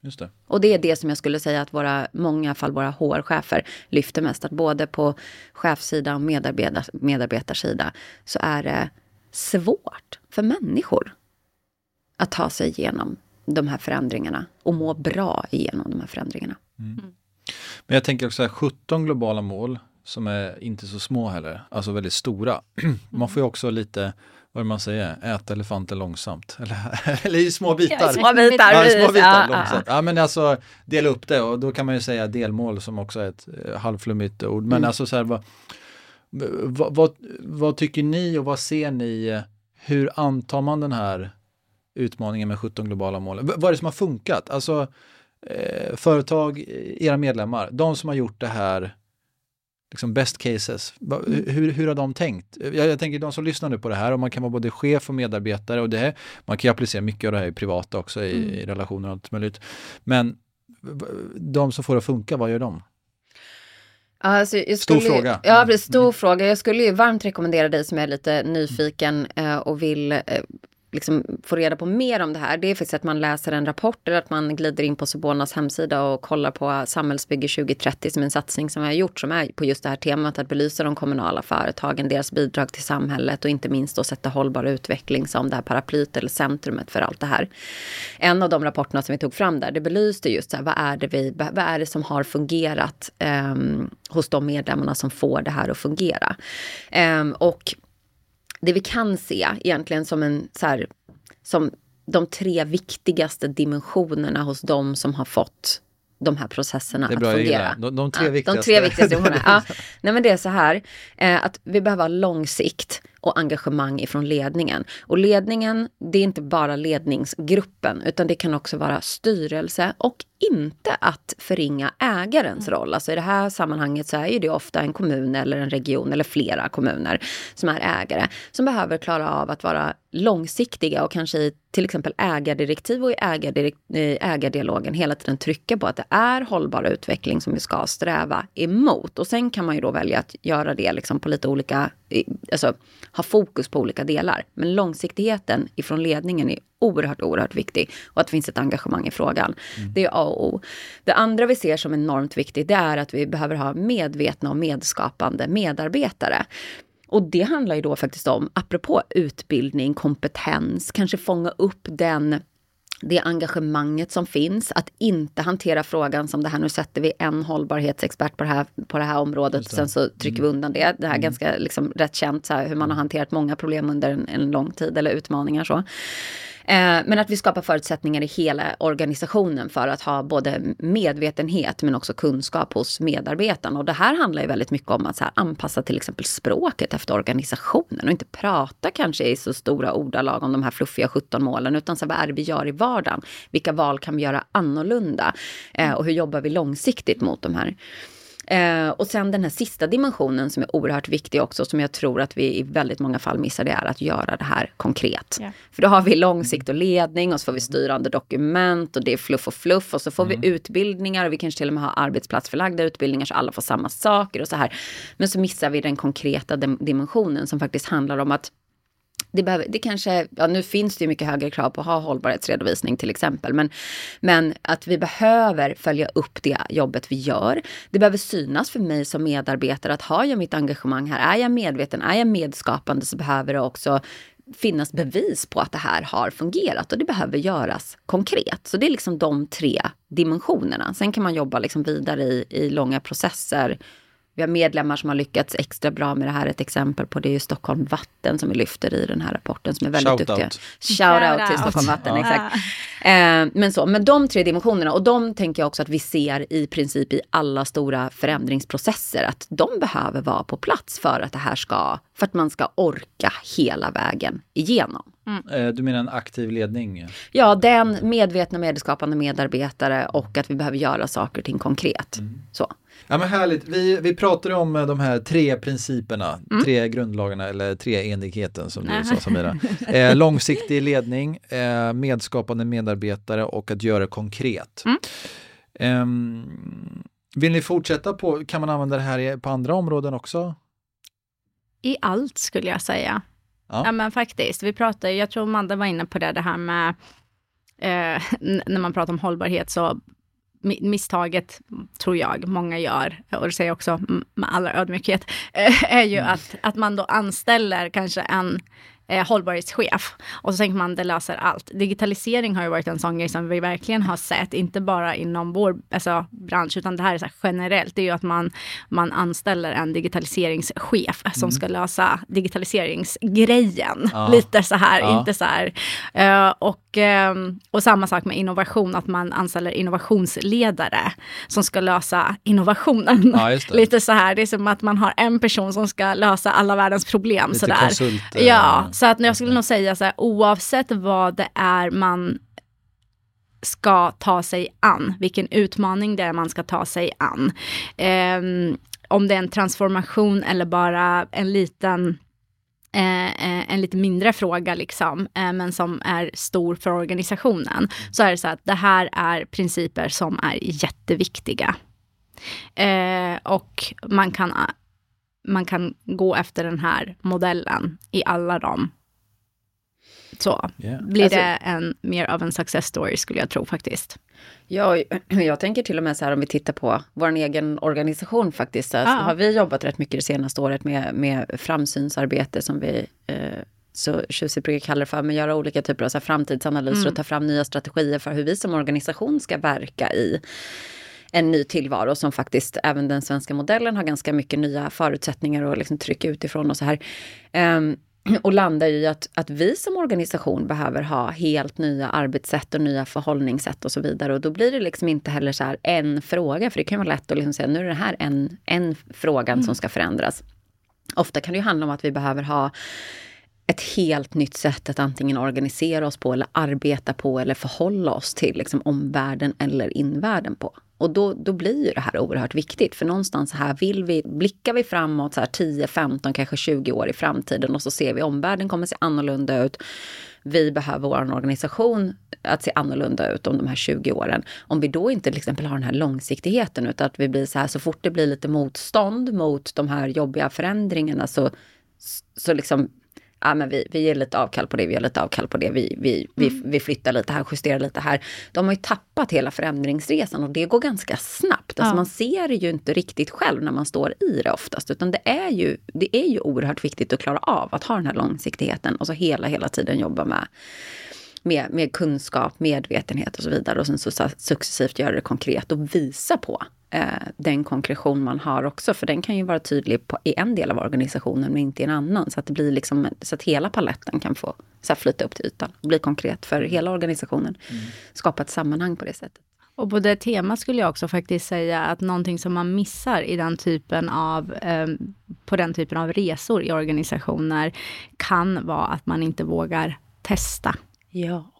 Just det. Och det är det som jag skulle säga att våra, många fall våra HR-chefer lyfter mest. Att både på chefssida och medarbetar, medarbetarsida så är det svårt för människor att ta sig igenom de här förändringarna och må bra igenom de här förändringarna. Mm. Men jag tänker också här, 17 globala mål som är inte så små heller, alltså väldigt stora. Man får ju också lite, vad man säger, äta elefanter långsamt. Eller, eller i små bitar. Ja, små bitar. Ja, små bitar ja, ja. ja, men alltså dela upp det och då kan man ju säga delmål som också är ett eh, halvflummigt ord. Men mm. alltså så här, vad, vad, vad, vad, tycker ni och vad ser ni? Hur antar man den här utmaningen med 17 globala mål? vad är det som har funkat? Alltså eh, företag, era medlemmar, de som har gjort det här liksom best cases. Mm. Hur, hur har de tänkt? Jag, jag, tänker de som lyssnar nu på det här och man kan vara både chef och medarbetare och det här, man kan ju applicera mycket av det här i privata också i, mm. i relationer och allt möjligt. Men de som får det att funka, vad gör de? Alltså, skulle, stor fråga. Ja, precis, stor mm. fråga. Jag skulle ju varmt rekommendera dig som är lite nyfiken eh, och vill eh, liksom få reda på mer om det här, det är faktiskt att man läser en rapport eller att man glider in på Sobonas hemsida och kollar på Samhällsbygge 2030 som en satsning som vi har gjort som är på just det här temat att belysa de kommunala företagen, deras bidrag till samhället och inte minst att sätta hållbar utveckling som det här paraplyet eller centrumet för allt det här. En av de rapporterna som vi tog fram där, det belyste just så här, vad är det, vi, vad är det som har fungerat um, hos de medlemmarna som får det här att fungera. Um, och det vi kan se egentligen som en så här, som de tre viktigaste dimensionerna hos de som har fått de här processerna att fungera. De, de, tre viktigaste. De tre viktigaste ja. Nej men det är så här, eh, att vi behöver ha långsikt och engagemang ifrån ledningen. Och ledningen, det är inte bara ledningsgruppen utan det kan också vara styrelse och inte att förringa ägarens mm. roll. Alltså i det här sammanhanget så är ju det ofta en kommun eller en region eller flera kommuner som är ägare som behöver klara av att vara långsiktiga och kanske i till exempel ägardirektiv och i ägardialogen hela tiden trycka på att det är hållbar utveckling som vi ska sträva emot. Och sen kan man ju då välja att göra det liksom på lite olika, alltså ha fokus på olika delar. Men långsiktigheten ifrån ledningen är oerhört, oerhört viktig. Och att det finns ett engagemang i frågan. Mm. Det är A och O. Det andra vi ser som enormt viktigt, det är att vi behöver ha medvetna och medskapande medarbetare. Och det handlar ju då faktiskt om, apropå utbildning, kompetens, kanske fånga upp den det engagemanget som finns, att inte hantera frågan som det här, nu sätter vi en hållbarhetsexpert på det här, på det här området och sen så trycker vi mm. undan det. Det här är mm. ganska liksom, rätt känt, så här, hur man har hanterat många problem under en, en lång tid eller utmaningar så. Eh, men att vi skapar förutsättningar i hela organisationen för att ha både medvetenhet men också kunskap hos medarbetarna. Och det här handlar ju väldigt mycket om att så här, anpassa till exempel språket efter organisationen och inte prata kanske i så stora ordalag om de här fluffiga 17 målen utan så här, vad är det vi gör i vardagen? Vilka val kan vi göra annorlunda? Eh, och hur jobbar vi långsiktigt mot de här? Eh, och sen den här sista dimensionen som är oerhört viktig också, som jag tror att vi i väldigt många fall missar, det är att göra det här konkret. Yeah. För då har vi långsikt och ledning och så får vi styrande dokument och det är fluff och fluff och så får mm. vi utbildningar och vi kanske till och med har arbetsplatsförlagda utbildningar så alla får samma saker och så här. Men så missar vi den konkreta dimensionen som faktiskt handlar om att det, behöver, det kanske, ja nu finns det ju mycket högre krav på att ha hållbarhetsredovisning till exempel, men, men att vi behöver följa upp det jobbet vi gör. Det behöver synas för mig som medarbetare att har jag mitt engagemang här, är jag medveten, är jag medskapande så behöver det också finnas bevis på att det här har fungerat och det behöver göras konkret. Så det är liksom de tre dimensionerna. Sen kan man jobba liksom vidare i, i långa processer vi har medlemmar som har lyckats extra bra med det här. Ett exempel på det är ju Stockholm Vatten som vi lyfter i den här rapporten som är väldigt Shout duktiga. Out. Shout out till Stockholm Vatten, ja. exakt. Eh, men så, men de tre dimensionerna och de tänker jag också att vi ser i princip i alla stora förändringsprocesser att de behöver vara på plats för att det här ska för att man ska orka hela vägen igenom. Mm. Du menar en aktiv ledning? Ja, den medvetna medskapande medarbetare och att vi behöver göra saker och ting konkret. Mm. Så. Ja men härligt. Vi, vi pratade om eh, de här tre principerna, mm. tre grundlagarna eller treenigheten som du sa Samira. Eh, långsiktig ledning, eh, medskapande medarbetare och att göra konkret. Mm. Eh, vill ni fortsätta på, kan man använda det här på andra områden också? I allt skulle jag säga. Ja, ja men faktiskt. Vi pratar, jag tror Madde var inne på det, det här med eh, när man pratar om hållbarhet så misstaget, tror jag, många gör, och det säger jag också med all ödmjukhet, är ju mm. att, att man då anställer kanske en eh, hållbarhetschef. Och så tänker man det löser allt. Digitalisering har ju varit en sån grej som vi verkligen har sett, inte bara inom vår alltså, bransch, utan det här är så här generellt. Det är ju att man, man anställer en digitaliseringschef mm. som ska lösa digitaliseringsgrejen. Ja. Lite så här, ja. inte så här. Uh, och, uh, och samma sak med innovation, att man anställer innovationsledare som ska lösa innovationen. Ja, Lite så här, det är som att man har en person som ska lösa alla världens problem. Lite så där. Konsult, ja, så att jag skulle nog säga så här, oavsett vad det är man ska ta sig an, vilken utmaning det är man ska ta sig an. Um, om det är en transformation eller bara en liten eh, eh en lite mindre fråga, liksom, eh, men som är stor för organisationen, så är det så att det här är principer som är jätteviktiga. Eh, och man kan man kan gå efter den här modellen i alla dem. Så yeah. blir alltså, det en, mer av en success story skulle jag tro faktiskt. Ja, jag tänker till och med så här om vi tittar på vår egen organisation faktiskt. Så ah. har vi jobbat rätt mycket det senaste året med, med framsynsarbete som vi eh, så tjusigt brukar kalla det för, men göra olika typer av så framtidsanalyser mm. och ta fram nya strategier för hur vi som organisation ska verka i en ny tillvaro som faktiskt även den svenska modellen har ganska mycket nya förutsättningar och liksom tryck utifrån och så här. Um, och landar i att, att vi som organisation behöver ha helt nya arbetssätt och nya förhållningssätt och så vidare. Och då blir det liksom inte heller så här en fråga, för det kan vara lätt att liksom säga nu är det här en, en frågan mm. som ska förändras. Ofta kan det ju handla om att vi behöver ha ett helt nytt sätt att antingen organisera oss på eller arbeta på eller förhålla oss till liksom omvärlden eller invärlden på. Och då, då blir ju det här oerhört viktigt. För någonstans här vill vi, blickar vi framåt så här 10, 15, kanske 20 år i framtiden och så ser vi omvärlden kommer se annorlunda ut. Vi behöver vår organisation att se annorlunda ut om de här 20 åren. Om vi då inte till exempel har den här långsiktigheten utan att vi blir så här så fort det blir lite motstånd mot de här jobbiga förändringarna så, så liksom ja, men vi, vi ger lite avkall på det, vi ger lite avkall på det, vi, vi, vi, mm. vi flyttar lite här, justerar lite här. De har ju tappat hela förändringsresan och det går ganska snabbt. Alltså ja. Man ser det ju inte riktigt själv när man står i det oftast, utan det är, ju, det är ju oerhört viktigt att klara av att ha den här långsiktigheten och så hela, hela tiden jobba med med, med kunskap, medvetenhet och så vidare och sen så successivt göra det konkret och visa på eh, den konkretion man har också. För den kan ju vara tydlig på, i en del av organisationen men inte i en annan. Så att det blir liksom så att hela paletten kan få så här, flyta upp till ytan och bli konkret för hela organisationen. Mm. Skapa ett sammanhang på det sättet. Och på det temat skulle jag också faktiskt säga att någonting som man missar i den typen av, eh, på den typen av resor i organisationer kan vara att man inte vågar testa. Ja.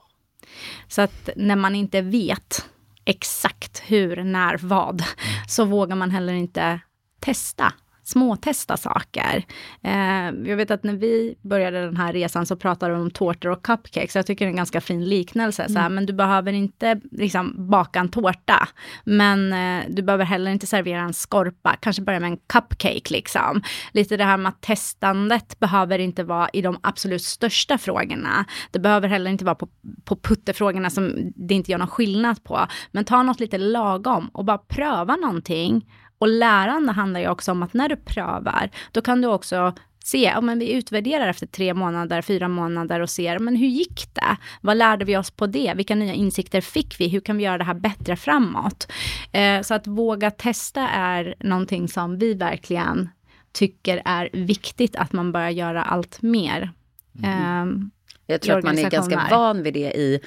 Så att när man inte vet exakt hur, när, vad, så vågar man heller inte testa småtesta saker. Eh, jag vet att när vi började den här resan så pratade de om tårtor och cupcakes. Jag tycker det är en ganska fin liknelse. Mm. Såhär, men du behöver inte liksom, baka en tårta. Men eh, du behöver heller inte servera en skorpa. Kanske börja med en cupcake. Liksom. Lite det här med att testandet behöver inte vara i de absolut största frågorna. Det behöver heller inte vara på, på puttefrågorna som det inte gör någon skillnad på. Men ta något lite lagom och bara pröva någonting och lärande handlar ju också om att när du prövar, då kan du också se, ja, men vi utvärderar efter tre månader, fyra månader och ser, men hur gick det? Vad lärde vi oss på det? Vilka nya insikter fick vi? Hur kan vi göra det här bättre framåt? Eh, så att våga testa är någonting som vi verkligen tycker är viktigt att man börjar göra allt mer. Mm. Eh, Jag tror att man är ganska van vid det i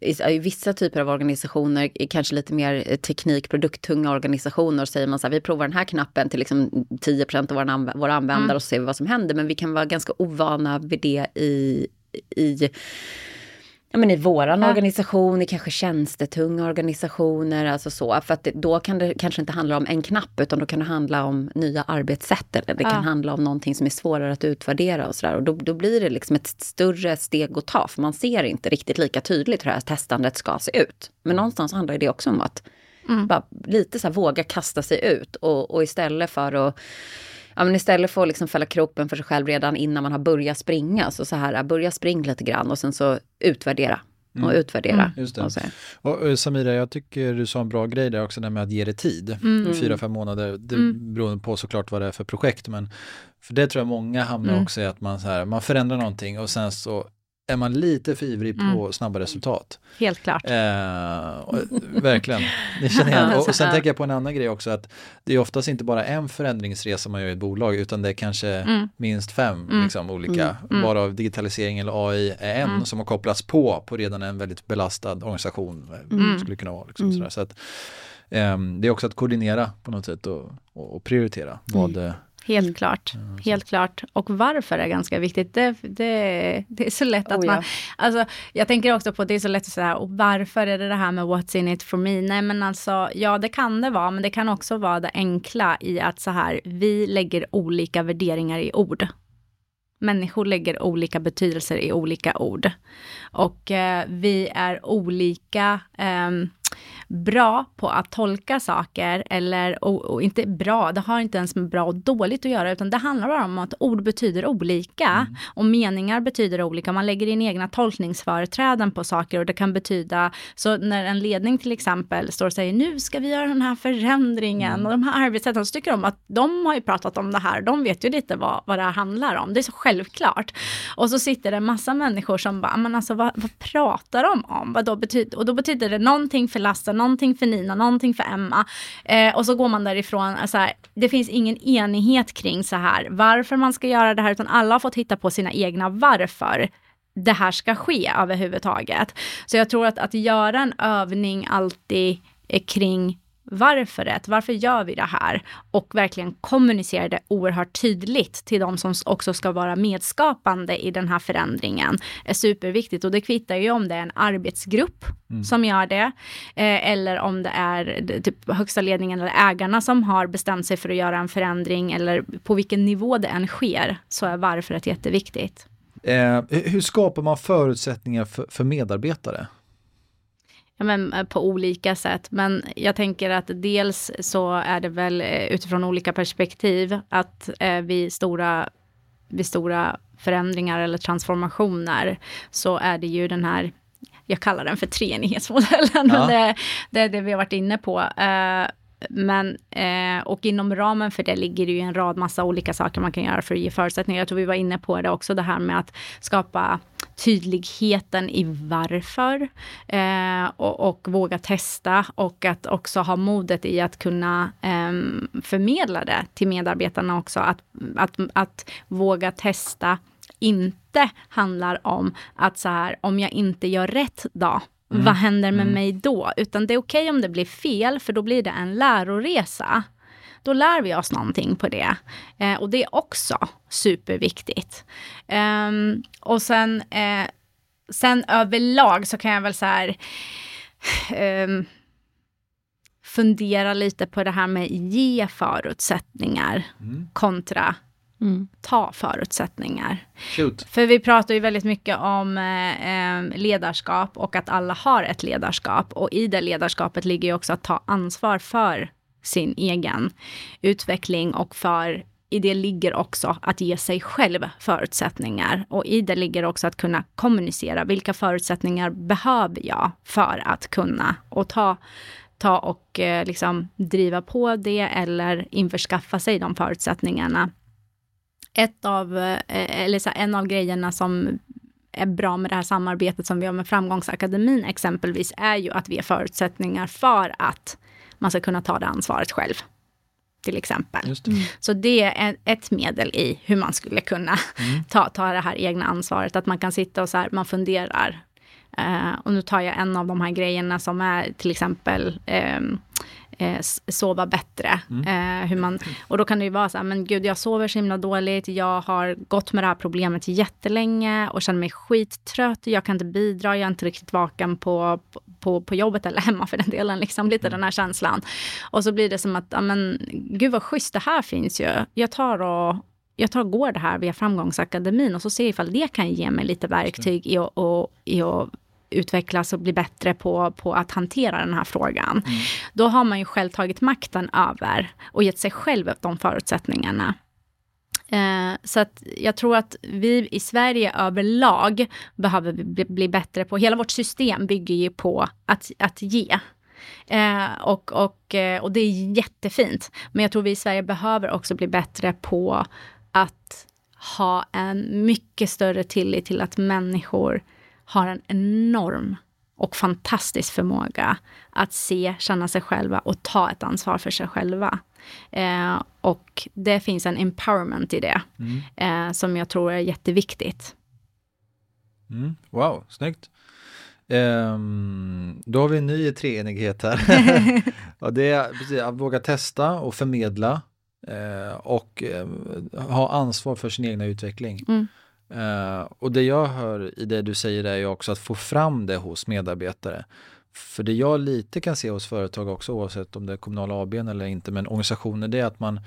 i, vissa typer av organisationer, kanske lite mer teknik, produkttunga organisationer, säger man så här, vi provar den här knappen till liksom 10% av våra, anv våra användare mm. och ser vad som händer. Men vi kan vara ganska ovana vid det i, i ja, men i våran ja. organisation, i kanske tjänstetunga organisationer, alltså så. För att det, då kan det kanske inte handla om en knapp, utan då kan det handla om nya arbetssätt. Eller det ja. kan handla om någonting som är svårare att utvärdera och sådär. Och då, då blir det liksom ett större steg att ta, för man ser inte riktigt lika tydligt hur det här testandet ska se ut. Men någonstans handlar det också om att mm. lite så här, våga kasta sig ut och, och istället för att ja, men istället för att liksom fälla kroppen för sig själv redan innan man har börjat springa, så så här, börja springa lite grann och sen så utvärdera. Mm. och utvärdera. Mm. Just det. Och, och, Samira, jag tycker du sa en bra grej där också, det med att ge det tid. Mm. Fyra, fem månader, det mm. beror på såklart vad det är för projekt, men för det tror jag många hamnar mm. också i att man, så här, man förändrar någonting och sen så är man lite för ivrig på mm. snabba resultat. Helt klart. Eh, och, verkligen, ni känner igen. Och, och sen tänker jag på en annan grej också att det är oftast inte bara en förändringsresa man gör i ett bolag utan det är kanske mm. minst fem mm. liksom, olika, mm. mm. varav digitalisering eller AI är en mm. som har kopplats på på redan en väldigt belastad organisation. Mm. Skulle kunna vara, liksom, sådär. Så att, eh, det är också att koordinera på något sätt och, och, och prioritera vad Helt mm. klart. Helt klart. Och varför är ganska viktigt. Det, det, det är så lätt att oh, ja. man... Alltså, jag tänker också på att det är så lätt att säga, och varför är det det här med what's in it for me? Nej men alltså, ja det kan det vara, men det kan också vara det enkla i att så här, vi lägger olika värderingar i ord. Människor lägger olika betydelser i olika ord. Och eh, vi är olika eh, bra på att tolka saker, eller och, och, inte bra, det har inte ens med bra och dåligt att göra, utan det handlar bara om att ord betyder olika mm. och meningar betyder olika. Man lägger in egna tolkningsföreträden på saker och det kan betyda, så när en ledning till exempel står och säger nu ska vi göra den här förändringen mm. och de här arbetssätten, så tycker de att de har ju pratat om det här, de vet ju lite vad, vad det här handlar om, det är så självklart. Och så sitter det en massa människor som bara, men alltså vad, vad pratar de om? Vad då betyder, och då betyder det någonting för Lasse, någonting för Nina, någonting för Emma. Eh, och så går man därifrån, eh, så här, det finns ingen enighet kring så här, varför man ska göra det här, utan alla har fått hitta på sina egna varför det här ska ske överhuvudtaget. Så jag tror att att göra en övning alltid eh, kring varföret, varför gör vi det här? Och verkligen kommunicera det oerhört tydligt till de som också ska vara medskapande i den här förändringen är superviktigt. Och det kvittar ju om det är en arbetsgrupp mm. som gör det, eh, eller om det är typ högsta ledningen eller ägarna som har bestämt sig för att göra en förändring, eller på vilken nivå det än sker, så är varföret jätteviktigt. Eh, hur skapar man förutsättningar för, för medarbetare? Ja, men, eh, på olika sätt. Men jag tänker att dels så är det väl eh, utifrån olika perspektiv att eh, vid, stora, vid stora förändringar eller transformationer så är det ju den här jag kallar den för treenighetsmodellen, ja. men det, det är det vi har varit inne på. Eh, men, eh, och inom ramen för det ligger det ju en rad massa olika saker man kan göra för att ge förutsättningar. Jag tror vi var inne på det också, det här med att skapa tydligheten i varför eh, och, och, våga testa och att också ha modet i att kunna eh, förmedla det till medarbetarna också. Att, att, att våga testa inte handlar om att så här, om jag inte gör rätt då, Mm. Vad händer med mm. mig då? Utan det är okej okay om det blir fel, för då blir det en läroresa. Då lär vi oss någonting på det. Eh, och det är också superviktigt. Um, och sen, eh, sen överlag så kan jag väl så här um, fundera lite på det här med ge förutsättningar mm. kontra Mm. Ta förutsättningar. Shoot. För vi pratar ju väldigt mycket om eh, eh, ledarskap och att alla har ett ledarskap. Och i det ledarskapet ligger ju också att ta ansvar för sin egen utveckling och för i det ligger också att ge sig själv förutsättningar. Och i det ligger också att kunna kommunicera. Vilka förutsättningar behöver jag för att kunna och ta ta och eh, liksom driva på det eller införskaffa sig de förutsättningarna ett av, eh, eller så en av grejerna som är bra med det här samarbetet som vi har med Framgångsakademin exempelvis, är ju att vi har förutsättningar för att man ska kunna ta det ansvaret själv. Till exempel. Det. Mm. Så det är ett medel i hur man skulle kunna mm. ta, ta det här egna ansvaret. Att man kan sitta och så här, man funderar. Eh, och nu tar jag en av de här grejerna som är till exempel eh, sova bättre. Mm. Eh, hur man, och då kan det ju vara så här, men gud jag sover så himla dåligt, jag har gått med det här problemet jättelänge och känner mig skittrött, jag kan inte bidra, jag är inte riktigt vaken på, på, på jobbet eller hemma för den delen, liksom lite mm. den här känslan. Och så blir det som att, men gud vad schysst, det här finns ju. Jag tar och jag tar och går det här via Framgångsakademin och så ser jag ifall det kan ge mig lite verktyg i att, och, i att utvecklas och bli bättre på, på att hantera den här frågan. Mm. Då har man ju själv tagit makten över och gett sig själv de förutsättningarna. Eh, så att jag tror att vi i Sverige överlag behöver bli, bli bättre på, hela vårt system bygger ju på att, att ge. Eh, och, och, eh, och det är jättefint. Men jag tror vi i Sverige behöver också bli bättre på att ha en mycket större tillit till att människor har en enorm och fantastisk förmåga att se, känna sig själva och ta ett ansvar för sig själva. Eh, och det finns en empowerment i det mm. eh, som jag tror är jätteviktigt. Mm. Wow, snyggt. Um, då har vi en ny treenighet här. och det är precis, att våga testa och förmedla eh, och eh, ha ansvar för sin egna utveckling. Mm. Uh, och det jag hör i det du säger är ju också att få fram det hos medarbetare. För det jag lite kan se hos företag också, oavsett om det är kommunala AB eller inte, men organisationer, det är att man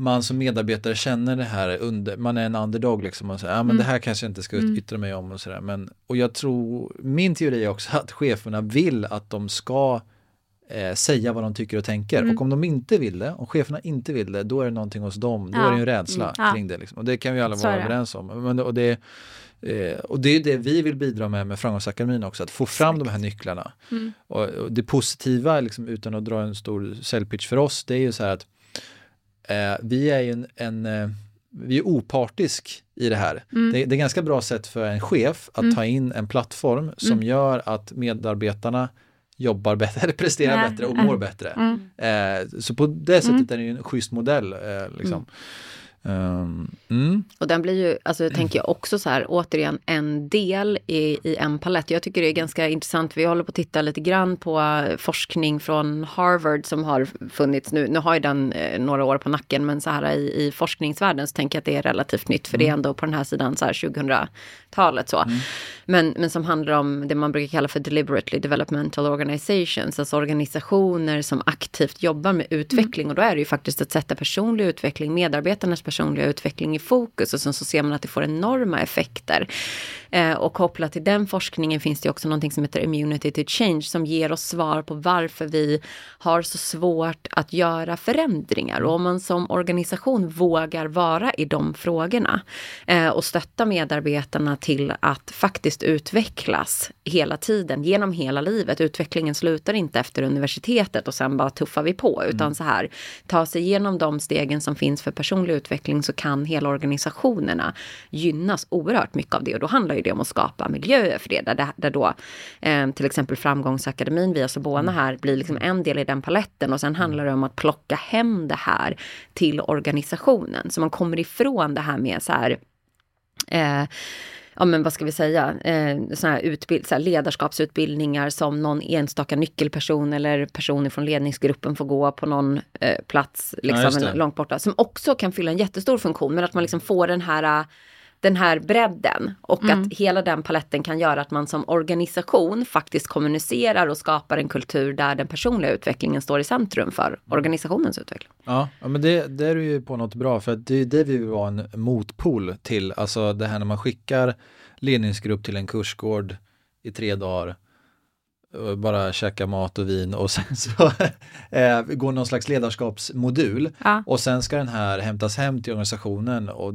man som medarbetare känner det här under, man är en underdog liksom och säger, ja men mm. det här kanske jag inte ska mm. yttra mig om och sådär. Men, och jag tror, min teori är också att cheferna vill att de ska eh, säga vad de tycker och tänker. Mm. Och om de inte vill det, om cheferna inte vill det, då är det någonting hos dem. Då ja. är det en rädsla mm. kring det. Liksom. Och det kan vi alla vara överens om. Men, och, det, eh, och det är det vi vill bidra med med Framgångsakademin också, att få fram Exakt. de här nycklarna. Mm. Och, och, det positiva, liksom, utan att dra en stor säljpitch för oss, det är ju så här att eh, vi är ju en, en eh, vi är opartisk i det här. Mm. Det, det, är ganska bra sätt för en chef att mm. ta in en plattform som mm. gör att medarbetarna jobbar bättre, eller presterar Nej. bättre och mår bättre. Mm. Eh, så på det sättet mm. är det ju en schysst modell. Eh, liksom. Mm. Um, mm. Och den blir ju, alltså jag tänker också så här, återigen en del i, i en palett. Jag tycker det är ganska intressant, vi håller på att titta lite grann på forskning från Harvard som har funnits nu. Nu har ju den eh, några år på nacken, men så här i, i forskningsvärlden så tänker jag att det är relativt nytt, för mm. det är mm. ändå på den här sidan så här 2000-talet så. Men, men som handlar om det man brukar kalla för deliberately developmental organizations, alltså organisationer som aktivt jobbar med utveckling. Mm. Och då är det ju faktiskt att sätta personlig utveckling, medarbetarnas personliga utveckling i fokus och sen så ser man att det får enorma effekter. Eh, och kopplat till den forskningen finns det också någonting som heter immunity to change som ger oss svar på varför vi har så svårt att göra förändringar. Och om man som organisation vågar vara i de frågorna eh, och stötta medarbetarna till att faktiskt utvecklas hela tiden, genom hela livet. Utvecklingen slutar inte efter universitetet och sen bara tuffar vi på, utan mm. så här, ta sig igenom de stegen som finns för personlig utveckling så kan hela organisationerna gynnas oerhört mycket av det. Och då handlar ju det om att skapa miljöer för det, där, där då eh, till exempel Framgångsakademin via Sobona mm. här blir liksom en del i den paletten och sen handlar det om att plocka hem det här till organisationen. Så man kommer ifrån det här med så här eh, ja men vad ska vi säga, eh, såna här, utbild, så här ledarskapsutbildningar som någon enstaka nyckelperson eller personer från ledningsgruppen får gå på någon eh, plats liksom, ja, långt borta. Som också kan fylla en jättestor funktion, men att man liksom får den här den här bredden och mm. att hela den paletten kan göra att man som organisation faktiskt kommunicerar och skapar en kultur där den personliga utvecklingen står i centrum för organisationens utveckling. Ja, ja men det, det är du ju på något bra för det är det vi vill vara en motpol till, alltså det här när man skickar ledningsgrupp till en kursgård i tre dagar bara käka mat och vin och sen så eh, går någon slags ledarskapsmodul ja. och sen ska den här hämtas hem till organisationen och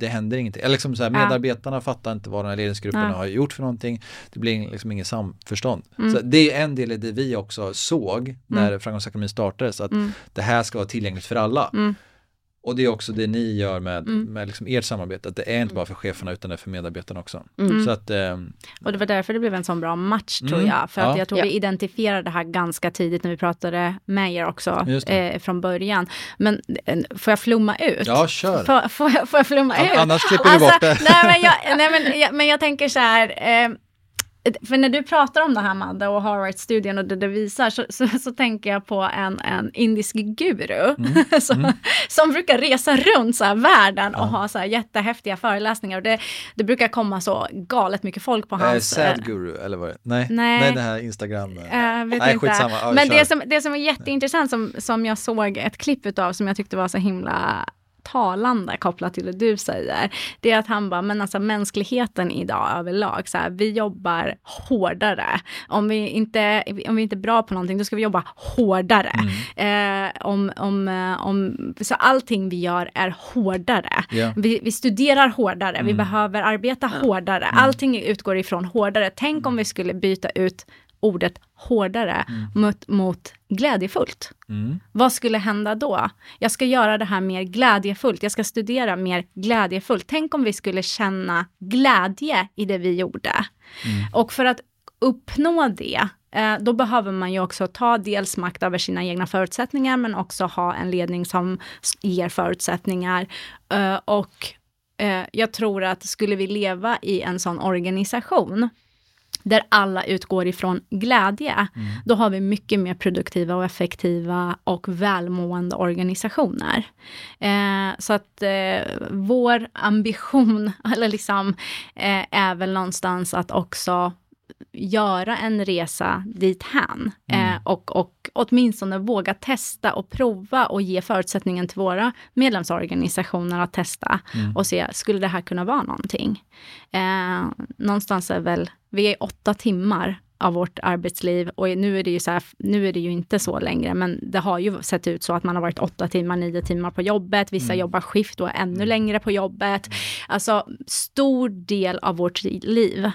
det händer ingenting. Eller liksom så här, medarbetarna ja. fattar inte vad den här ledningsgruppen ja. har gjort för någonting. Det blir liksom ingen samförstånd. Mm. Så det är en del i det vi också såg när mm. Framgångsakademin startades, att mm. det här ska vara tillgängligt för alla. Mm. Och det är också det ni gör med, mm. med liksom ert samarbete, att det är inte bara för cheferna utan det är för medarbetarna också. Mm. Så att, eh, och det var därför det blev en sån bra match tror mm. jag. För att ja. jag tror ja. vi identifierade det här ganska tidigt när vi pratade med er också eh, från början. Men eh, får jag flumma ut? Ja, kör! Får, får, jag, får jag flumma An ut? Annars klipper vi alltså, bort det. Nej, men jag, nej, men, jag, men jag tänker så här, eh, för när du pratar om det här Madde och Harvard-studien och det det visar så, så, så, tänker jag på en, en indisk guru mm. som, mm. som brukar resa runt så här världen ja. och ha så här jättehäftiga föreläsningar. Och det, det brukar komma så galet mycket folk på hans... Äh, sad guru eller vad det Nej, nej, nej det här Instagram... Äh, nej, inte. skitsamma. Ja, Men det som, det som är jätteintressant som, som jag såg ett klipp utav som jag tyckte var så himla talande kopplat till det du säger, det är att han bara, men alltså mänskligheten idag överlag, så här, vi jobbar hårdare. Om vi, inte, om vi inte är bra på någonting, då ska vi jobba hårdare. Mm. Eh, om, om, eh, om, så allting vi gör är hårdare. Yeah. Vi, vi, studerar hårdare, mm. vi behöver arbeta hårdare. Mm. Allting utgår ifrån hårdare. Tänk om vi skulle byta ut ordet hårdare mm. mot, mot glädjefullt. Mm. Vad skulle hända då? Jag ska göra det här mer glädjefullt. Jag ska studera mer glädjefullt. Tänk om vi skulle känna glädje i det vi gjorde. Mm. Och för att uppnå det, eh, då behöver man ju också ta dels makt över sina egna förutsättningar, men också ha en ledning som ger förutsättningar. Eh, och eh, jag tror att skulle vi leva i en sån organisation, där alla utgår ifrån glädje, mm. då har vi mycket mer produktiva och effektiva och välmående organisationer. Eh, så att eh, vår ambition, eller liksom, eh, är väl någonstans att också göra en resa dit hän mm. eh, och, och åtminstone våga testa och prova och ge förutsättningen till våra medlemsorganisationer att testa mm. och se, skulle det här kunna vara någonting? Eh, någonstans är väl, vi är åtta timmar av vårt arbetsliv och nu är det ju så här, nu är det ju inte så längre, men det har ju sett ut så att man har varit åtta timmar, nio timmar på jobbet, vissa mm. jobbar skift och är ännu mm. längre på jobbet. Mm. Alltså, stor del av vårt liv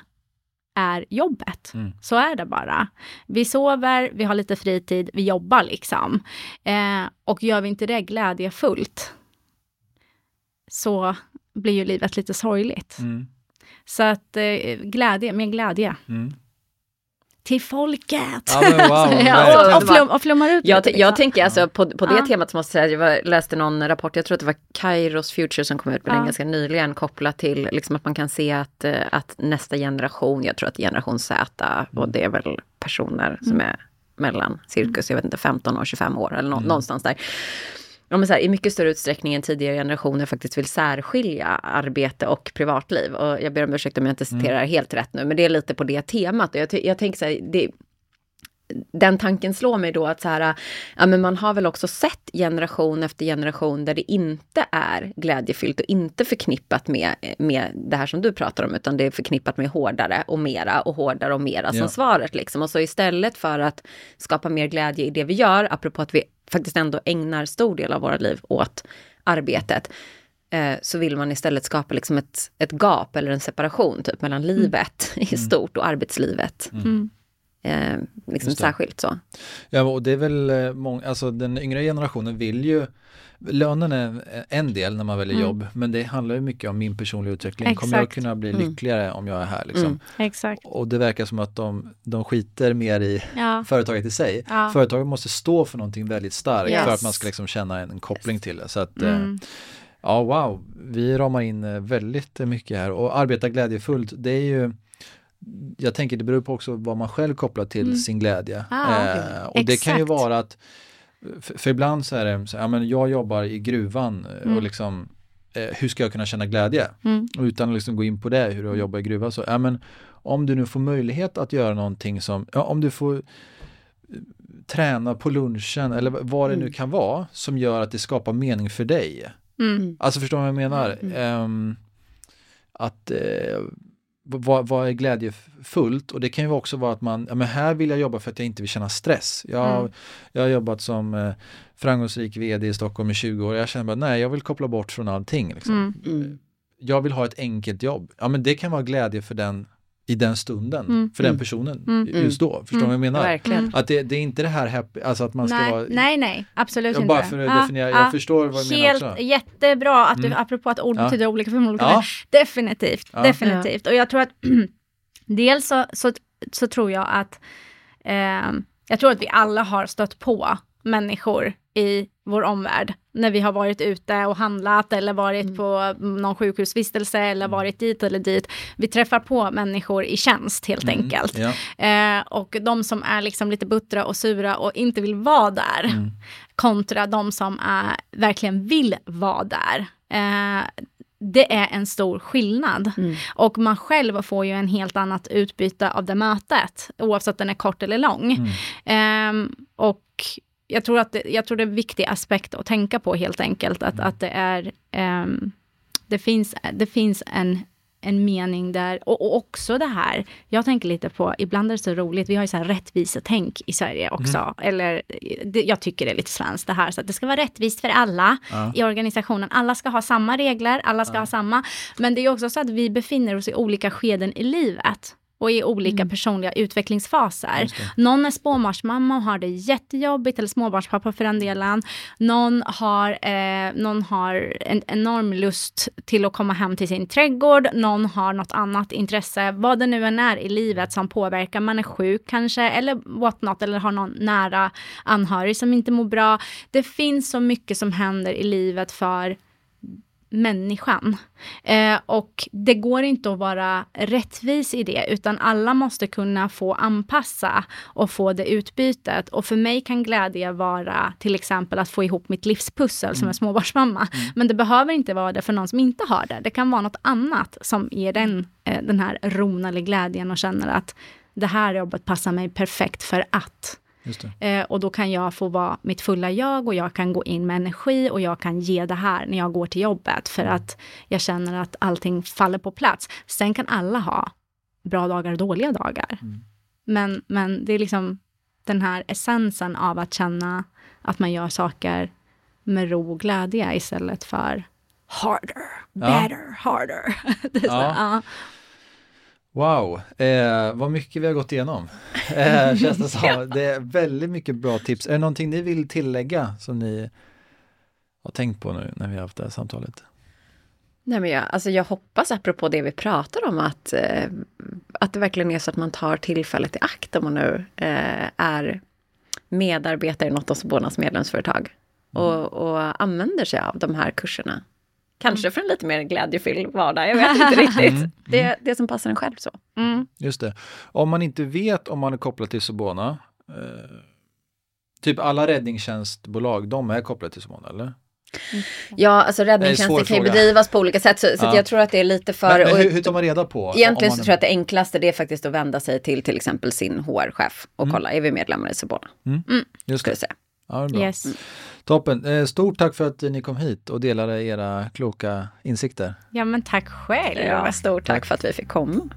är jobbet. Mm. Så är det bara. Vi sover, vi har lite fritid, vi jobbar liksom. Eh, och gör vi inte det glädjefullt så blir ju livet lite sorgligt. Mm. Så att eh, glädje, med glädje. Mm till folket. Ja, wow, ja, och, och, flum, och flummar ut Jag, lite, jag tänker alltså på, på det ja. temat så måste jag säga, jag läste någon rapport, jag tror att det var Kairos Future som kom ut med ja. den ganska nyligen, kopplat till liksom att man kan se att, eh, att nästa generation, jag tror att generation Z, och mm. det är väl personer mm. som är mellan cirkus, jag vet inte, 15 och 25 år eller nå, mm. någonstans där ja, men så här, i mycket större utsträckning än tidigare generationer faktiskt vill särskilja arbete och privatliv. Och jag ber om ursäkt om jag inte citerar mm. helt rätt nu, men det är lite på det temat. Jag, jag tänker så här, det, den tanken slår mig då att så här, ja, men man har väl också sett generation efter generation där det inte är glädjefyllt och inte förknippat med, med det här som du pratar om, utan det är förknippat med hårdare och mera och hårdare och mera som ja. svaret. Liksom. Och så istället för att skapa mer glädje i det vi gör, apropå att vi faktiskt ändå ägnar stor del av våra liv åt arbetet, eh, så vill man istället skapa liksom ett, ett gap eller en separation typ mellan mm. livet mm. i stort och arbetslivet. Mm. Eh, liksom särskilt så. Ja, och det är väl eh, många, alltså den yngre generationen vill ju Lönen är en del när man väljer mm. jobb men det handlar ju mycket om min personliga utveckling. Exakt. Kommer jag kunna bli mm. lyckligare mm. om jag är här? Liksom? Mm. Exakt. Och det verkar som att de, de skiter mer i ja. företaget i sig. Ja. Företaget måste stå för någonting väldigt starkt yes. för att man ska liksom känna en, en koppling yes. till det. Så att, eh, mm. Ja, wow, vi ramar in eh, väldigt mycket här och arbeta glädjefullt, det är ju jag tänker det beror på också vad man själv kopplar till mm. sin glädje. Ah, okay. eh, och Exakt. det kan ju vara att, för, för, ibland så är det, så, ja, men jag jobbar i gruvan eh, mm. och liksom eh, hur ska jag kunna känna glädje? Mm. utan att liksom gå in på det, hur jag jobbar i gruvan. Så, ja, men, om du nu får möjlighet att göra någonting som, ja, om du får eh, träna på lunchen eller vad det nu mm. kan vara som gör att det skapar mening för dig. Mm. Alltså förstår du vad jag menar? Um, att eh, vad, vad är glädjefullt? Och det kan ju också vara att man, ja men här vill jag jobba för att jag inte vill känna stress. Jag, mm. jag har jobbat som eh, framgångsrik vd i Stockholm i 20 år. Jag känner bara, nej jag vill koppla bort från allting. Liksom. Mm. mm. Jag vill ha ett enkelt jobb. Ja men det kan vara glädje för den i den stunden mm. för den mm. personen mm. just då. Förstår du vad jag menar? Verkligen. Att det, det, är inte det här happy, alltså att man ska nej, vara... Nej, nej, absolut inte. Bara för att definiera, jag förstår vad du menar också. Jättebra att du, apropå att ord betyder olika för olika ja. Definitivt, definitivt. Och jag tror att dels så, så, så, tror jag att eh, jag tror att vi alla har stött på människor i vår omvärld. När vi har varit ute och handlat eller varit mm. på någon sjukhusvistelse eller mm. varit dit eller dit. Vi träffar på människor i tjänst helt mm. enkelt. Ja. Eh, och de som är liksom lite buttra och sura och inte vill vara där. Mm. Kontra de som är, verkligen vill vara där. Eh, det är en stor skillnad. Mm. Och man själv får ju en helt annat utbyte av det mötet, oavsett om den är kort eller lång. Um, och jag tror, att det, jag tror det är en viktig aspekt att tänka på helt enkelt, att, att det är um, det finns, det finns en en mening där, och, och, också det här, jag tänker lite på, ibland är det så roligt, vi har ju så här rättvisetänk i Sverige också, mm. eller det, jag tycker det är lite svenskt det här, så att det ska vara rättvist för alla ja. i organisationen, alla ska ha samma regler, alla ska ja. ha samma, men det är också så att vi befinner oss i olika skeden i livet och i olika mm. personliga utvecklingsfaser. Någon är småbarnsmamma och har det jättejobbigt, eller småbarnspappa för den delen. Någon har, eh, någon har en enorm lust till att komma hem till sin trädgård. Någon har något annat intresse, vad det nu än är i livet som påverkar. Man är sjuk kanske, eller what not, eller har någon nära anhörig som inte mår bra. Det finns så mycket som händer i livet för människan. Eh, och det går inte att vara rättvis i det, utan alla måste kunna få anpassa och få det utbytet. Och för mig kan glädje vara till exempel att få ihop mitt livspussel mm. som en småbarnsmamma. Mm. Men det behöver inte vara det för någon som inte har det. Det kan vara något annat som ger den, eh, den här ron eller glädjen och känner att det här jobbet passar mig perfekt för att. Eh, och då kan jag få vara mitt fulla jag och jag kan gå in med energi och jag kan ge det här när jag går till jobbet för mm. att jag känner att allting faller på plats. Sen kan alla ha bra dagar och dåliga dagar. Mm. Men, men det är liksom den här essensen av att känna att man gör saker med ro och glädje istället för harder, better, ja. harder. ja. Så, ja. Wow, eh, vad mycket vi har gått igenom. Eh, känns det, som. det är väldigt mycket bra tips. Är det någonting ni vill tillägga som ni har tänkt på nu när vi har haft det här samtalet? Nej, men jag, alltså jag hoppas, apropå det vi pratar om, att, eh, att det verkligen är så att man tar tillfället i akt om man nu eh, är medarbetare i något av Sobonas medlemsföretag mm. och, och använder sig av de här kurserna. Kanske för en lite mer glädjefylld vardag, jag vet inte riktigt. Mm. Det, det som passar en själv så. Mm. Just det. Om man inte vet om man är kopplad till Sobona, eh, typ alla räddningstjänstbolag, de är kopplade till Sobona eller? Ja, alltså räddningstjänsten kan ju bedrivas på olika sätt, så, ja. så jag tror att det är lite för... Men, men hur, hur tar man reda på? Egentligen så är... tror jag att det enklaste det är faktiskt att vända sig till till exempel sin HR-chef och mm. kolla, är vi medlemmar i Sobona? Mm. Mm. Just det. Ja, det är bra. Yes. Toppen. Eh, stort tack för att ni kom hit och delade era kloka insikter. Ja, men tack själv. Ja, stort tack, tack för att vi fick komma.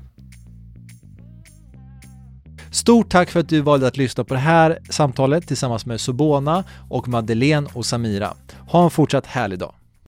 Stort tack för att du valde att lyssna på det här samtalet tillsammans med Sobona och Madeleine och Samira. Ha en fortsatt härlig dag.